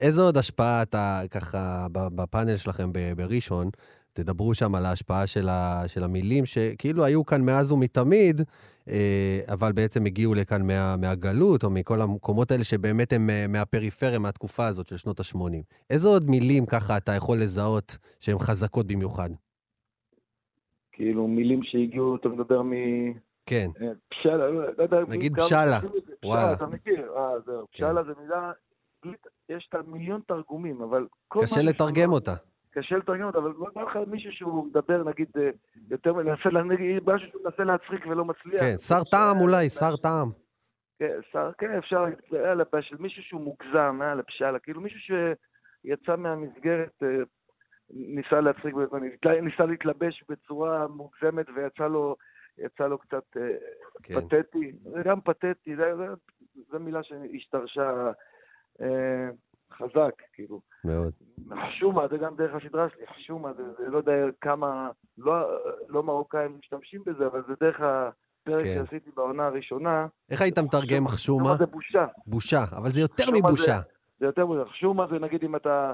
איזה עוד, השפעה אתה, ככה, בפאנל שלכם בראשון, תדברו שם על ההשפעה של, ה, של המילים שכאילו היו כאן מאז ומתמיד, אה, אבל בעצם הגיעו לכאן מה, מהגלות, או מכל המקומות האלה שבאמת הם אה, מהפריפריה, מהתקופה הזאת של שנות ה-80. איזה עוד מילים ככה אתה יכול לזהות שהן חזקות במיוחד? כאילו, מילים שהגיעו, אתה מדבר מ... כן, אה, פשאלה, לא יודע... נגיד פשאלה. פשאלה, וואלה. אתה מכיר, אה, זהו. פשאלה זה מילה, יש את המיליון תרגומים, אבל... קשה לתרגם אותה. קשה לתרגם אותה, אבל בוא נראה לך מישהו שהוא מדבר, נגיד, אה, יותר, מנסה, משהו שהוא מנסה להצחיק ולא מצליח. כן, שר טעם אולי, שר טעם. כן, כן, אפשר, של מישהו שהוא מוגזם, יאללה, פשאלה, כאילו מישהו שיצא מהמסגרת, אה, ניסה להצחיק, ניסה- להתלבש בצורה מוגזמת ויצא לו, יצא לו קצת אה, כן. פתטי, זה גם פתטי, זה, זה, זו מילה שהשתרשה. אה, חזק, כאילו. מאוד. חשומה, זה גם דרך הסדרה שלי, חשומה, זה, זה לא יודע כמה, לא, לא מרוקאים משתמשים בזה, אבל זה דרך הפרק כן. שעשיתי בעונה הראשונה. איך היית מתרגם חשומה? חשומה זה בושה. בושה, אבל זה יותר מבושה. זה יותר מוזר. חשומה זה נגיד אם אתה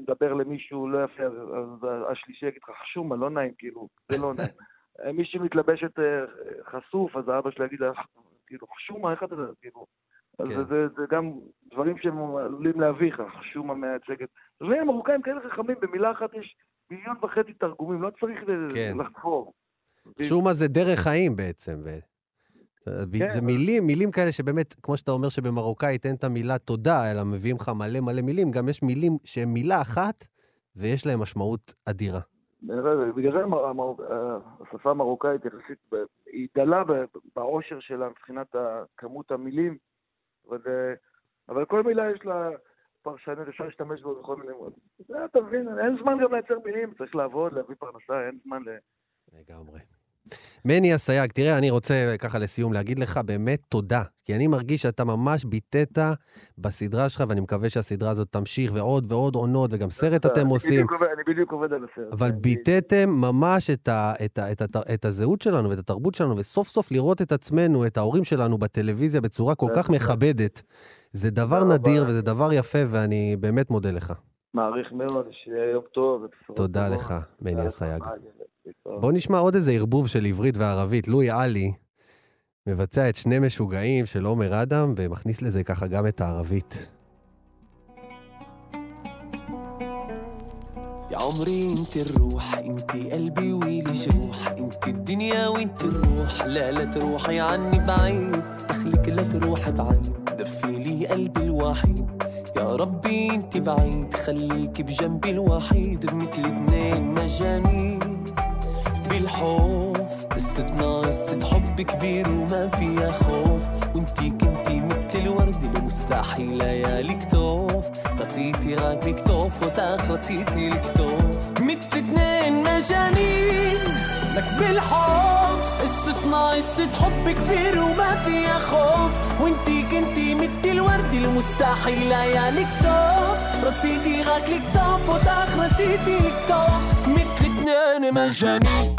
מדבר למישהו לא יפה, אז, אז השלישי יגיד לך חשומה, לא נעים, כאילו, זה לא נעים. [LAUGHS] מי שמתלבשת אה, חשוף, אז האבא שלו יגיד כאילו, חשומה, איך אתה, כאילו. אז כן. זה, זה, זה גם דברים שהם עלולים להביך, חשומה מייצגת. דברים המרוקאים כאלה חכמים, במילה אחת יש מיליון וחצי תרגומים, לא צריך כן. לחקור. שומה זה דרך חיים בעצם. כן, זה אבל- מילים, מילים כאלה שבאמת, כמו שאתה אומר שבמרוקאית אין את המילה תודה, אלא מביאים לך מלא מלא מילים, גם יש מילים שהן מילה אחת, ויש להן משמעות אדירה. בגלל זה המר- השפה המרוקאית יחסית, היא דלה בעושר שלה מבחינת כמות המילים, אבל, אה, אבל כל מילה יש לה פרשנות, אפשר להשתמש בו בכל מיני... זה, אתה מבין, אין זמן גם לייצר מילים, צריך לעבוד, להביא פרנסה, אין זמן ל... לגמרי. מני אסייג, תראה, אני רוצה ככה לסיום להגיד לך באמת תודה, כי אני מרגיש שאתה ממש ביטאת בסדרה שלך, ואני מקווה שהסדרה הזאת תמשיך ועוד ועוד עונות, וגם סרט אתם עושים. אני בדיוק עובד על הסרט. אבל ביטאתם ממש את, הזהות שלנו ואת התרבות שלנו, וסוף סוף לראות את עצמנו, את ההורים שלנו בטלוויזיה בצורה כל כך. מכבדת. זה דבר נדיר. וזה דבר יפה, ואני באמת מודה לך. מעריך מאוד, שיהיה יום טוב. תודה. לך, מני אסייג. ביי, להתראות. בוא נשמע עוד איזה ערבוב של עברית וערבית. לואי עלי מבצע את שני משוגעים של עומר אדם, ומכניס לזה ככה גם את הערבית. يا عمري انت الروح انت قلبي ويلي جروح انت الدنيا وانت الروح لا لا تروحي عني بعيد دخلك لا تروح بعيد دفي لي قلبي الوحيد يا ربي انت بعيد خليك بجنبي الوحيد مثل اتنين مجانين بالحوف قصتنا قصة حب كبير وما فيها خوف. وانتي كنتي مثل الورد المستحيل ليالي كتوف. غطيتي غاك الكتوف وتاخ رطيتي الكتوف. مثل اتنين مجانين لك بالحب. قصتنا قصة حب كبير وما فيها خوف. وانتي كنتي مثل الورد المستحيل ليالي كتوف. رصيدي غاك الكتوف وتاخ رصيتي الكتوف. مثل اتنين مجانين.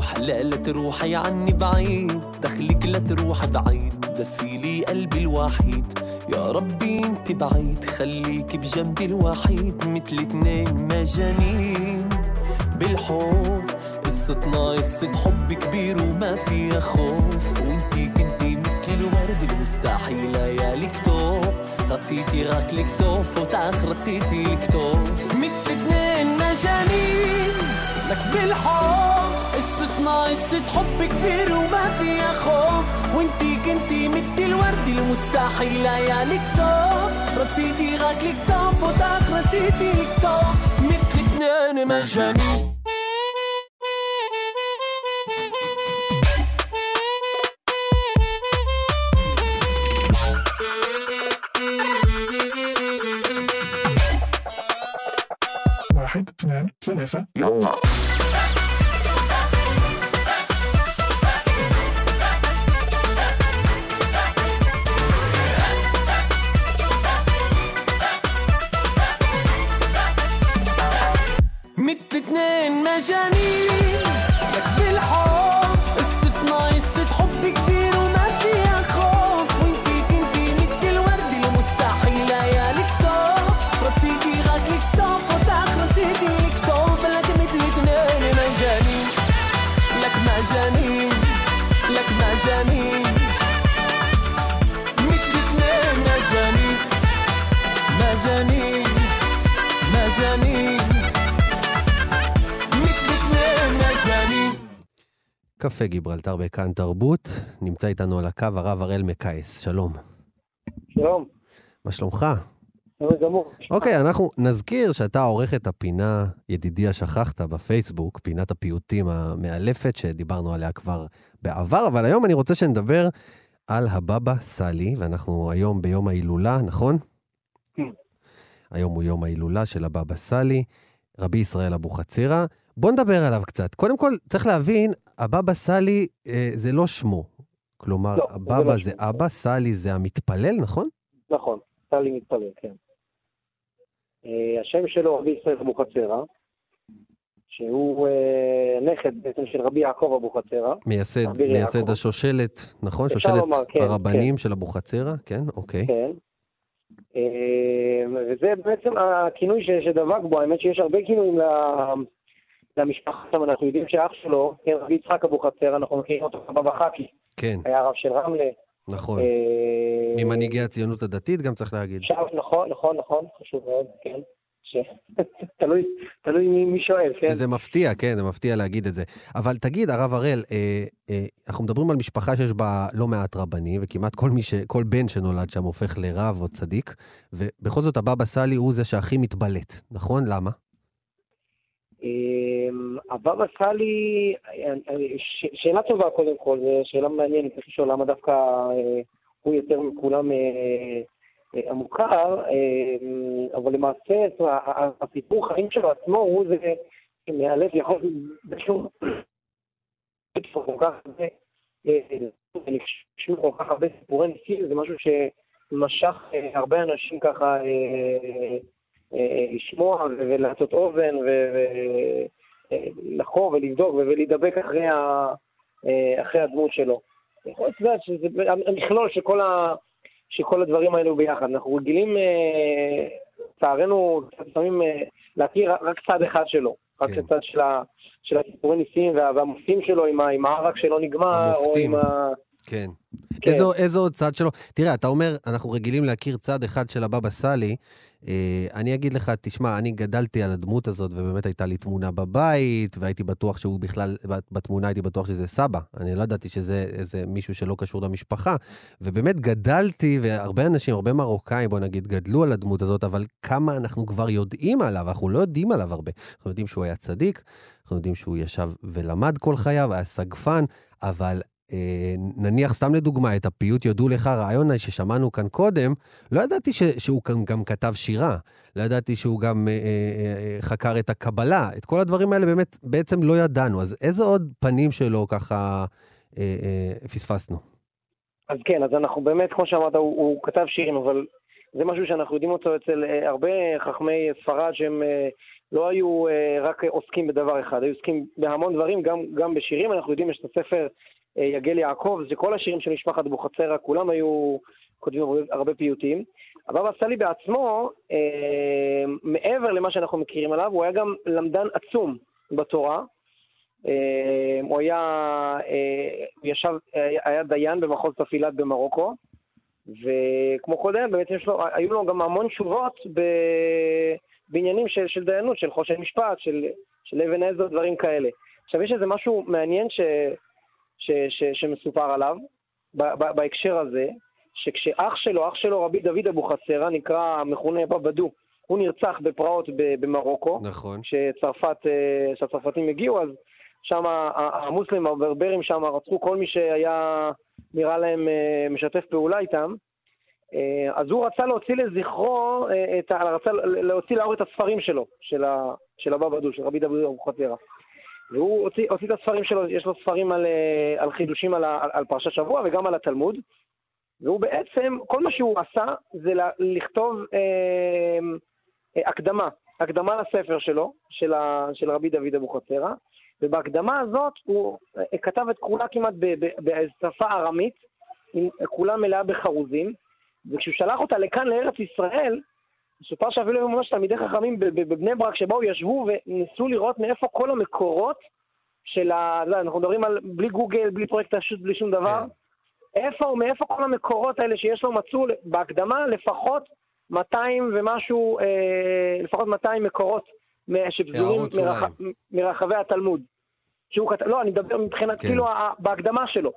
جروح لا لا تروحي عني بعيد. دخلك لا تروح بعيد. دفي لي قلبي الوحيد. يا ربي انت بعيد خليك بجنبي الوحيد. مثل اتنين مجانين. بالحب قصتنا قصة حب كبير وما فيها خوف. وانتي كنتي مثل الورد المستحيل ليالي كتوف غطيتي غاك الكتوف وتاخ رطيتي الكتوف مثل اتنين مجانين. لك بالحب. قصة حب كبير وما فيها خوف. وانتي كنتي مثل الورد المستحيل ليالي كتوف رصيتي غاك الكتوف وتاخ رصيتي الكتوف مثل اتنين مجانين. קפה גיברלטר בכאן תרבות, נמצא איתנו על הקו הרב הראל מקייס, שלום. שלום, מה שלומך? אוקיי, אנחנו נזכיר שאתה עורך את הפינה ידידי השכחת בפייסבוק, פינת הפיוטים המאלפת שדיברנו עליה כבר בעבר, אבל היום אני רוצה שנדבר על הבבא סאלי, ואנחנו היום ביום ההילולה, נכון? כן. היום הוא יום ההילולה של הבבא סאלי, רבי ישראל אבוחצירא. בוא נדבר עליו קצת. קודם כל, צריך להבין, הבבא סאלי אה, זה לא שמו. כלומר, לא, זה הבבא לא זה. אבא, סאלי זה המתפלל, נכון? נכון, סטלי מתפלל, כן. אה, השם שלו רבי ישראל אבוחצירא, שהוא אה, נכד בעצם של רבי יעקב אבוחצירא. מייסד, מייסד. השושלת, נכון? שושלת לומר, כן, הרבנים של אבוחצירא, כן? אוקיי. כן. אה, וזה בעצם הכינוי ש- שדבק בו, האמת שיש הרבה כינויים למשפחה שם, אנחנו יודעים שאח שלו, כן, רבי יצחק אבוחצירא, אנחנו מכירים אותו כבבא חכי, כן, היה רב של רמלה. נכון. אה, ממנהיגי הציונות הדתית גם צריך להגיד. עכשיו, נכון, נכון, נכון, חשוב מאוד, כן. [LAUGHS] תלוי, תלוי מי, מי שואל, כן. שזה מפתיע, כן, זה מפתיע להגיד את זה. אבל תגיד, הרב הראל, אה, אה, אנחנו מדברים על משפחה שיש בה לא מעט רבנים, וכמעט כל, ש, כל בן שנולד שם הופך לרב או צדיק, ובכל זאת הבבא סאלי הוא זה שהכי מתבלט, נכון? למה? אמ, הבבא סאלי, אה, ש- שאלה טובה קודם כל, זו שאלה מעניינת, צריך לשאול למה דווקא אה, הוא יותר מכולם אה, אה, המוכר, אה, אבל למעשה הסיפור חיים שלו עצמו הוא זה מאלף יכול בשום... כל כך הרבה, אה, חושב כל כך הרבה סיפורי ניסים, זה משהו שמשך אה, הרבה אנשים ככה אה, אה, לשמוע ו- ולעשות אוזן ולחקור ולבדוק ו- ולהידבק אחרי, ה- אה, אחרי הדמות שלו. יכול להיות לדעת שזה המכלול של כל, ה, של כל הדברים האלו ביחד. אנחנו רגילים, אה, לצערנו, לפעמים אה, להכיר רק צד אחד שלו. רק כן. הצד של, ה, של הסיפורי ניסים וה, והמופתים שלו עם, עם הערק שלא נגמר, או המופתים. עם ה... כן. כן. איזו עוד צד שלו? תראה, אתה אומר, אנחנו רגילים להכיר צד אחד של הבבא סאלי. אה, אני אגיד לך, תשמע, אני גדלתי על הדמות הזאת, ובאמת הייתה לי תמונה בבית, והייתי בטוח שהוא בכלל, בתמונה הייתי בטוח שזה סבא. אני לא ידעתי שזה איזה מישהו שלא קשור למשפחה. ובאמת גדלתי, והרבה אנשים, הרבה מרוקאים, בוא נגיד, גדלו על הדמות הזאת, אבל כמה אנחנו כבר יודעים עליו, אנחנו לא יודעים עליו הרבה. אנחנו יודעים שהוא היה צדיק, אנחנו יודעים שהוא ישב ולמד כל חייו, היה סגפן, אבל נניח סתם לדוגמה, את הפיוט יודו לך רעיון ששמענו כאן קודם, לא ידעתי ש, שהוא גם, גם כתב שירה, לא ידעתי שהוא גם אה, אה, אה, חקר את הקבלה, את כל הדברים האלה באמת בעצם לא ידענו. אז איזה עוד פנים שלו ככה אה, אה, פספסנו? אז כן, אז אנחנו באמת, כמו שאמרת, הוא, הוא כתב שירים, אבל זה משהו שאנחנו יודעים אותו אצל אה, הרבה חכמי ספרד שהם אה, לא היו אה, רק עוסקים בדבר אחד, היו עוסקים בהמון דברים, גם, גם בשירים. אנחנו יודעים, יש את הספר אה, יגל יעקב, זה כל השירים של משפחת אבוחצירא, כולם היו כותבים הרבה, הרבה פיוטים. הבבא סאלי בעצמו, אה, מעבר למה שאנחנו מכירים עליו, הוא היה גם למדן עצום בתורה. אה, הוא היה, אה, ישב, היה היה דיין במחוז תפילת במרוקו, וכמו כל דיין, באמת לו, היו לו גם המון תשובות ב, בעניינים של, של דיינות, של חושן משפט, של, של אבן עזר, דברים כאלה. עכשיו, יש איזה משהו מעניין ש, ש, ש, שמסופר עליו, ב, ב, בהקשר הזה, שכשאח שלו, אח שלו רבי דוד אבוחצירא, נקרא, מכונה בבדו, הוא נרצח בפרעות במרוקו. נכון. כשצרפת, אה, כשהצרפתים הגיעו, אז שם המוסלמים, הברברים שם, רצחו כל מי שהיה נראה להם אה, משתף פעולה איתם. אה, אז הוא רצה להוציא לזכרו, את ה- רצה להוציא לאור את הספרים שלו, של, ה, של הבבא דו, של רבי דוד אבוחצירא. והוא הוציא, הוציא את הספרים שלו, יש לו ספרים על, אה, על חידושים על, על, על פרשת שבוע וגם על התלמוד. והוא בעצם, כל מה שהוא עשה זה לכתוב אה, אה, הקדמה, הקדמה לספר שלו, של, ה, של רבי דוד אבוחצירא, ובהקדמה הזאת הוא אה, כתב את כולה כמעט בשפה ארמית, כולה מלאה בחרוזים, וכשהוא שלח אותה לכאן לארץ ישראל, סופר שאפילו היו ממש תלמידי חכמים בבני ברק שבאו, ישבו וניסו לראות מאיפה כל המקורות של ה... לא, אנחנו מדברים על בלי גוגל, בלי פרויקט השו"ת, בלי שום דבר. כן. איפה, מאיפה כל המקורות האלה שיש לו מצאו בהקדמה לפחות 200 ומשהו, אה, לפחות 200 מקורות שפזורים. מרח, מרחבי התלמוד. שהוא כתב, לא, אני מדבר מבחינת כן. כאילו בהקדמה שלו.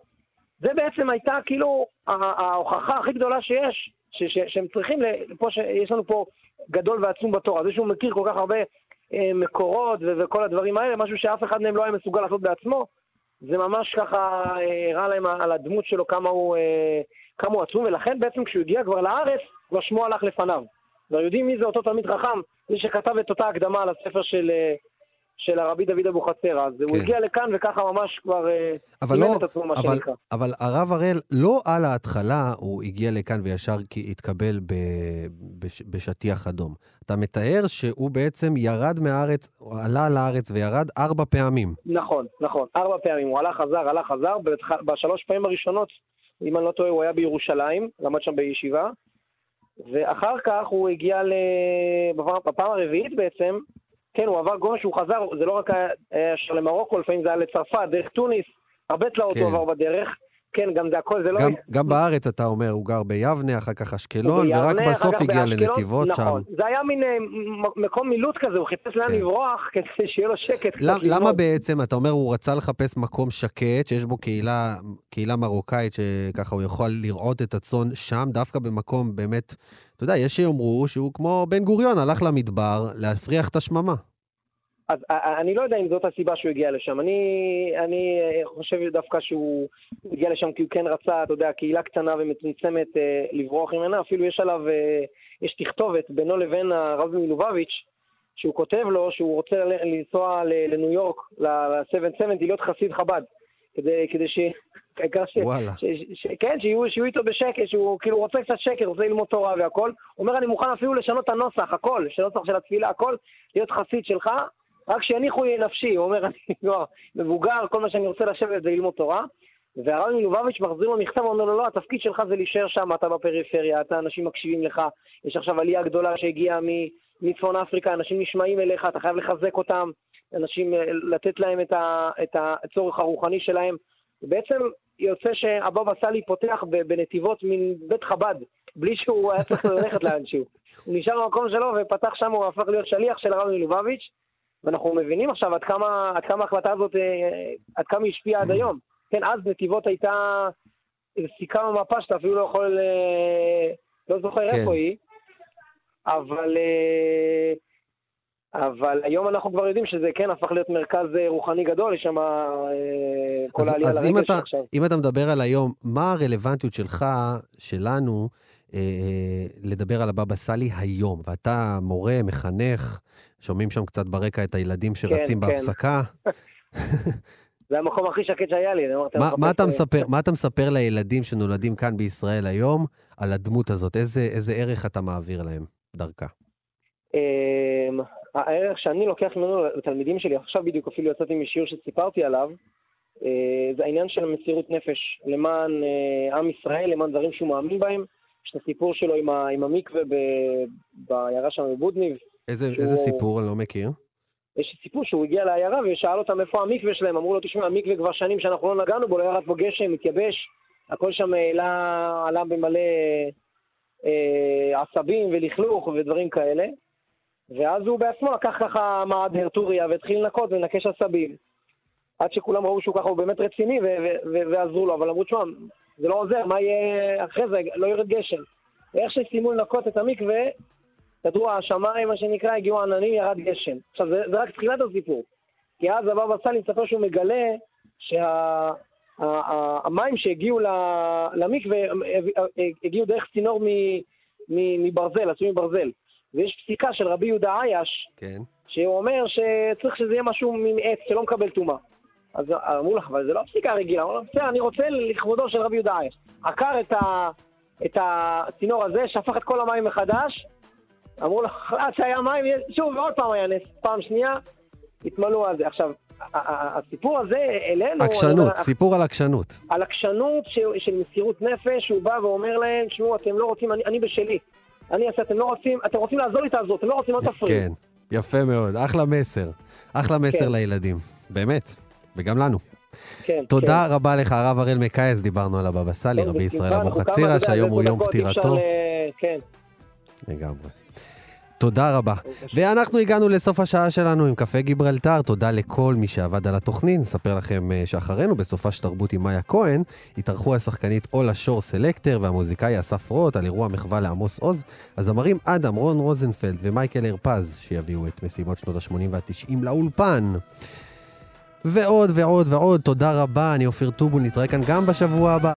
זה בעצם הייתה כאילו ההוכחה הכי גדולה שיש, ש, ש, שהם צריכים, פה שיש לנו פה גדול ועצום בתורה. זה שהוא מכיר כל כך הרבה אה, מקורות ו- וכל הדברים האלה, משהו שאף אחד מהם לא היה מסוגל לעשות בעצמו, זה ממש ככה אה, הראה להם על הדמות שלו כמה הוא, אה, כמה הוא עצום, ולכן בעצם כשהוא הגיע כבר לארץ, כבר שמו הלך לפניו. כבר יודעים מי זה אותו תלמיד חכם, מי שכתב את אותה הקדמה לספר של, אה, של הרבי דוד אבוחצירא. אז הוא כן. הגיע לכאן וככה ממש כבר אה, אבל סימן לא, את עצמו, מה אבל, שנקרא. אבל הרב הראל, לא על ההתחלה הוא הגיע לכאן וישר התקבל ב, בש, בשטיח אדום. אתה מתאר שהוא בעצם ירד מהארץ, הוא עלה לארץ וירד ארבע פעמים. נכון, נכון. ארבע פעמים. הוא הלך, חזר, הלך, חזר. בשלוש פעמים הראשונות, אם אני לא טועה, הוא היה בירושלים, למד שם בישיבה. ואחר כך הוא הגיע ל... בפעם, בפעם הרביעית בעצם, כן, הוא עבר גורש, הוא חזר, זה לא רק היה ישר למרוקו, לפעמים זה היה לצרפת, דרך טוניס, הרבה תלאות כן. הוא עבר בדרך. כן, גם זה הכל, זה לא... גם, גם בארץ, אתה אומר, הוא גר ביבנה, אחר כך אשקלון, ביבנה, ורק בסוף הגיע באשקלון. לנתיבות שם. נכון. זה היה מין אה, מקום מילוט כזה, הוא חיפש לאן כן. לברוח [LAUGHS] כדי שיהיה לו שקט. למ- למה ללמוד. בעצם, אתה אומר, הוא רצה לחפש מקום שקט, שיש בו קהילה, קהילה מרוקאית, שככה הוא יכול לראות את הצאן שם, דווקא במקום באמת, אתה יודע, יש שיאמרו שהוא כמו בן גוריון, הלך למדבר להפריח את השממה. אז א- אני לא יודע אם זאת הסיבה שהוא הגיע לשם. אני, אני אה, חושב דווקא שהוא הגיע לשם כי הוא כן רצה, אתה יודע, קהילה קטנה ומצומצמת אה, לברוח ממנה. אפילו יש עליו, אה, יש תכתובת בינו לבין הרב מלובביץ', שהוא כותב לו שהוא רוצה לנסוע לניו יורק, ל-770, להיות חסיד חב"ד. כדי, כדי ש... העיקר ש... ש, ש, כן, שיהיו, שיהיו איתו בשקט, שהוא כאילו רוצה קצת שקט, רוצה ללמוד תורה והכל. הוא אומר, אני מוכן אפילו לשנות את הנוסח, הכל, של הנוסח של התפילה, הכל, להיות חסיד שלך, רק שיניחו נפשי. הוא אומר, [LAUGHS] אני כבר מבוגר, כל מה שאני רוצה לשבת זה ללמוד תורה. והרב מלובביץ' מחזיר לו מכתב, אומר לו, לא, התפקיד שלך זה להישאר שם, אתה בפריפריה, אתה, אנשים מקשיבים לך, יש עכשיו עלייה גדולה שהגיעה מצפון אפריקה, אנשים נשמעים אליך, אתה חייב לחזק אותם, אנשים, אה, לתת להם את, ה, את הצורך הרוחני שלהם. ובעצם יוצא שהבבא סאלי פותח בנתיבות מין בית חב"ד, בלי שהוא היה צריך ללכת לאנשהו. הוא נשאר במקום שלו ופתח שם, הוא הפך להיות שליח של הרב מלובביץ', ואנחנו מבינים עכשיו עד כמה, עד כמה ההחלטה הזאת, אה, עד כמה היא השפיעה עד היום. כן, אז נתיבות הייתה איזו סיכה במפה שאתה אפילו לא יכול, אה, לא זוכר כן. איפה היא, אבל, אה, אבל היום אנחנו כבר יודעים שזה כן הפך להיות מרכז אה, רוחני גדול, יש שם אה, כל אז, העלייה אז אם, לרגש אתה, עכשיו. אם אתה מדבר על היום, מה הרלוונטיות שלך, שלנו, אה, אה, לדבר על הבבא סאלי היום? ואתה מורה, מחנך, שומעים שם קצת ברקע את הילדים שרצים כן. בהפסקה. [LAUGHS] זה המקום הכי שקט שהיה לי. אני אמרתי, מה, מה, אתה מספר, מה אתה מספר לילדים שנולדים כאן בישראל היום על הדמות הזאת? איזה, איזה ערך אתה מעביר להם דרכה? אמ, הערך שאני לוקח ממנו לתלמידים שלי, עכשיו בדיוק אפילו יצאתי משיעור שסיפרתי עליו, אה, זה העניין של מסירות נפש למען אה, עם ישראל, למען דברים שהוא מאמין בהם. יש את הסיפור שלו עם, המקווה בעיירה שם בבודניב. איזה, שהוא- איזה סיפור? אני לא מכיר. יש סיפור שהוא הגיע לעיירה ושאל אותם איפה המקווה שלהם, אמרו לו, תשמע, המקווה כבר שנים שאנחנו לא נגענו בו, לא ירד בו גשם, התייבש, הכל שם עלה, עלה במלא אה, עשבים ולכלוך ודברים כאלה. ואז הוא בעצמו לקח ככה מעד הרטוריה והתחיל לנקות ולנקש עשבים. עד שכולם ראו שהוא ככה, הוא באמת רציני ועזרו לו, אבל אמרו, תשמע, זה לא עוזר, מה יהיה אחרי זה, לא יורד גשם. ואיך שסיימו לנקות את המקווה, ידעו השמיים, מה שנקרא, הגיעו עננים, ירד גשם. עכשיו, זה, זה רק תחילת הסיפור. כי אז הבבא סאלי מספר שהוא מגלה שהמים שהגיעו ל- למקווה, הגיעו דרך צינור מ- מ- מברזל, עשוי מברזל. ויש פסיקה של רבי יהודה עייש, כן. שהוא אומר שצריך שזה יהיה משהו מעץ שלא מקבל טומאה. אז אמרו לך, אבל זה לא הפסיקה הרגילה. הוא אומר, בסדר, אני רוצה לכבודו של רבי יהודה עייש. עקר את, ה, את הצינור הזה, שהפך את כל המים מחדש. אמרו לך, עד שהיה מים, שוב, ועוד פעם היה נס. פעם שנייה, התמלאו על זה. עכשיו, הסיפור הזה אלינו... עקשנות, סיפור על עקשנות. על עקשנות של, מסירות נפש, הוא בא ואומר להם, תשמעו, אתם לא רוצים, אני, בשלי. אני אעשה, אתם לא רוצים, אתם רוצים לעזור לי, תעזור, אתם לא רוצים, לא תפריעו. כן, יפה מאוד, אחלה מסר. אחלה מסר כן. לילדים, באמת, וגם לנו. כן, תודה רבה לך, הרב הראל מקייס, דיברנו על הבבא סאלי, רבי ישראל אבוחצירא, שהיום הוא יום פטירתו. ל- כן. לגמרי. תודה רבה. ואנחנו הגענו לסוף השעה שלנו עם קפה גיברלטר. תודה לכל מי שעבד על התוכנית. נספר לכם אה, שאחרינו, בסופה של תרבות עם מאיה כהן, התארחו השחקנית אולה שור סלקטר והמוזיקאי אסף רוט על אירוע מחווה לעמוס עוז, הזמרים אדם, רון רוזנפלד ומייקל הרפז, שיביאו את מסיבות שנות ה-80 וה-90 לאולפן. ועוד ועוד ועוד. תודה רבה, אני אופיר טובול, נתראה כאן גם בשבוע הבא.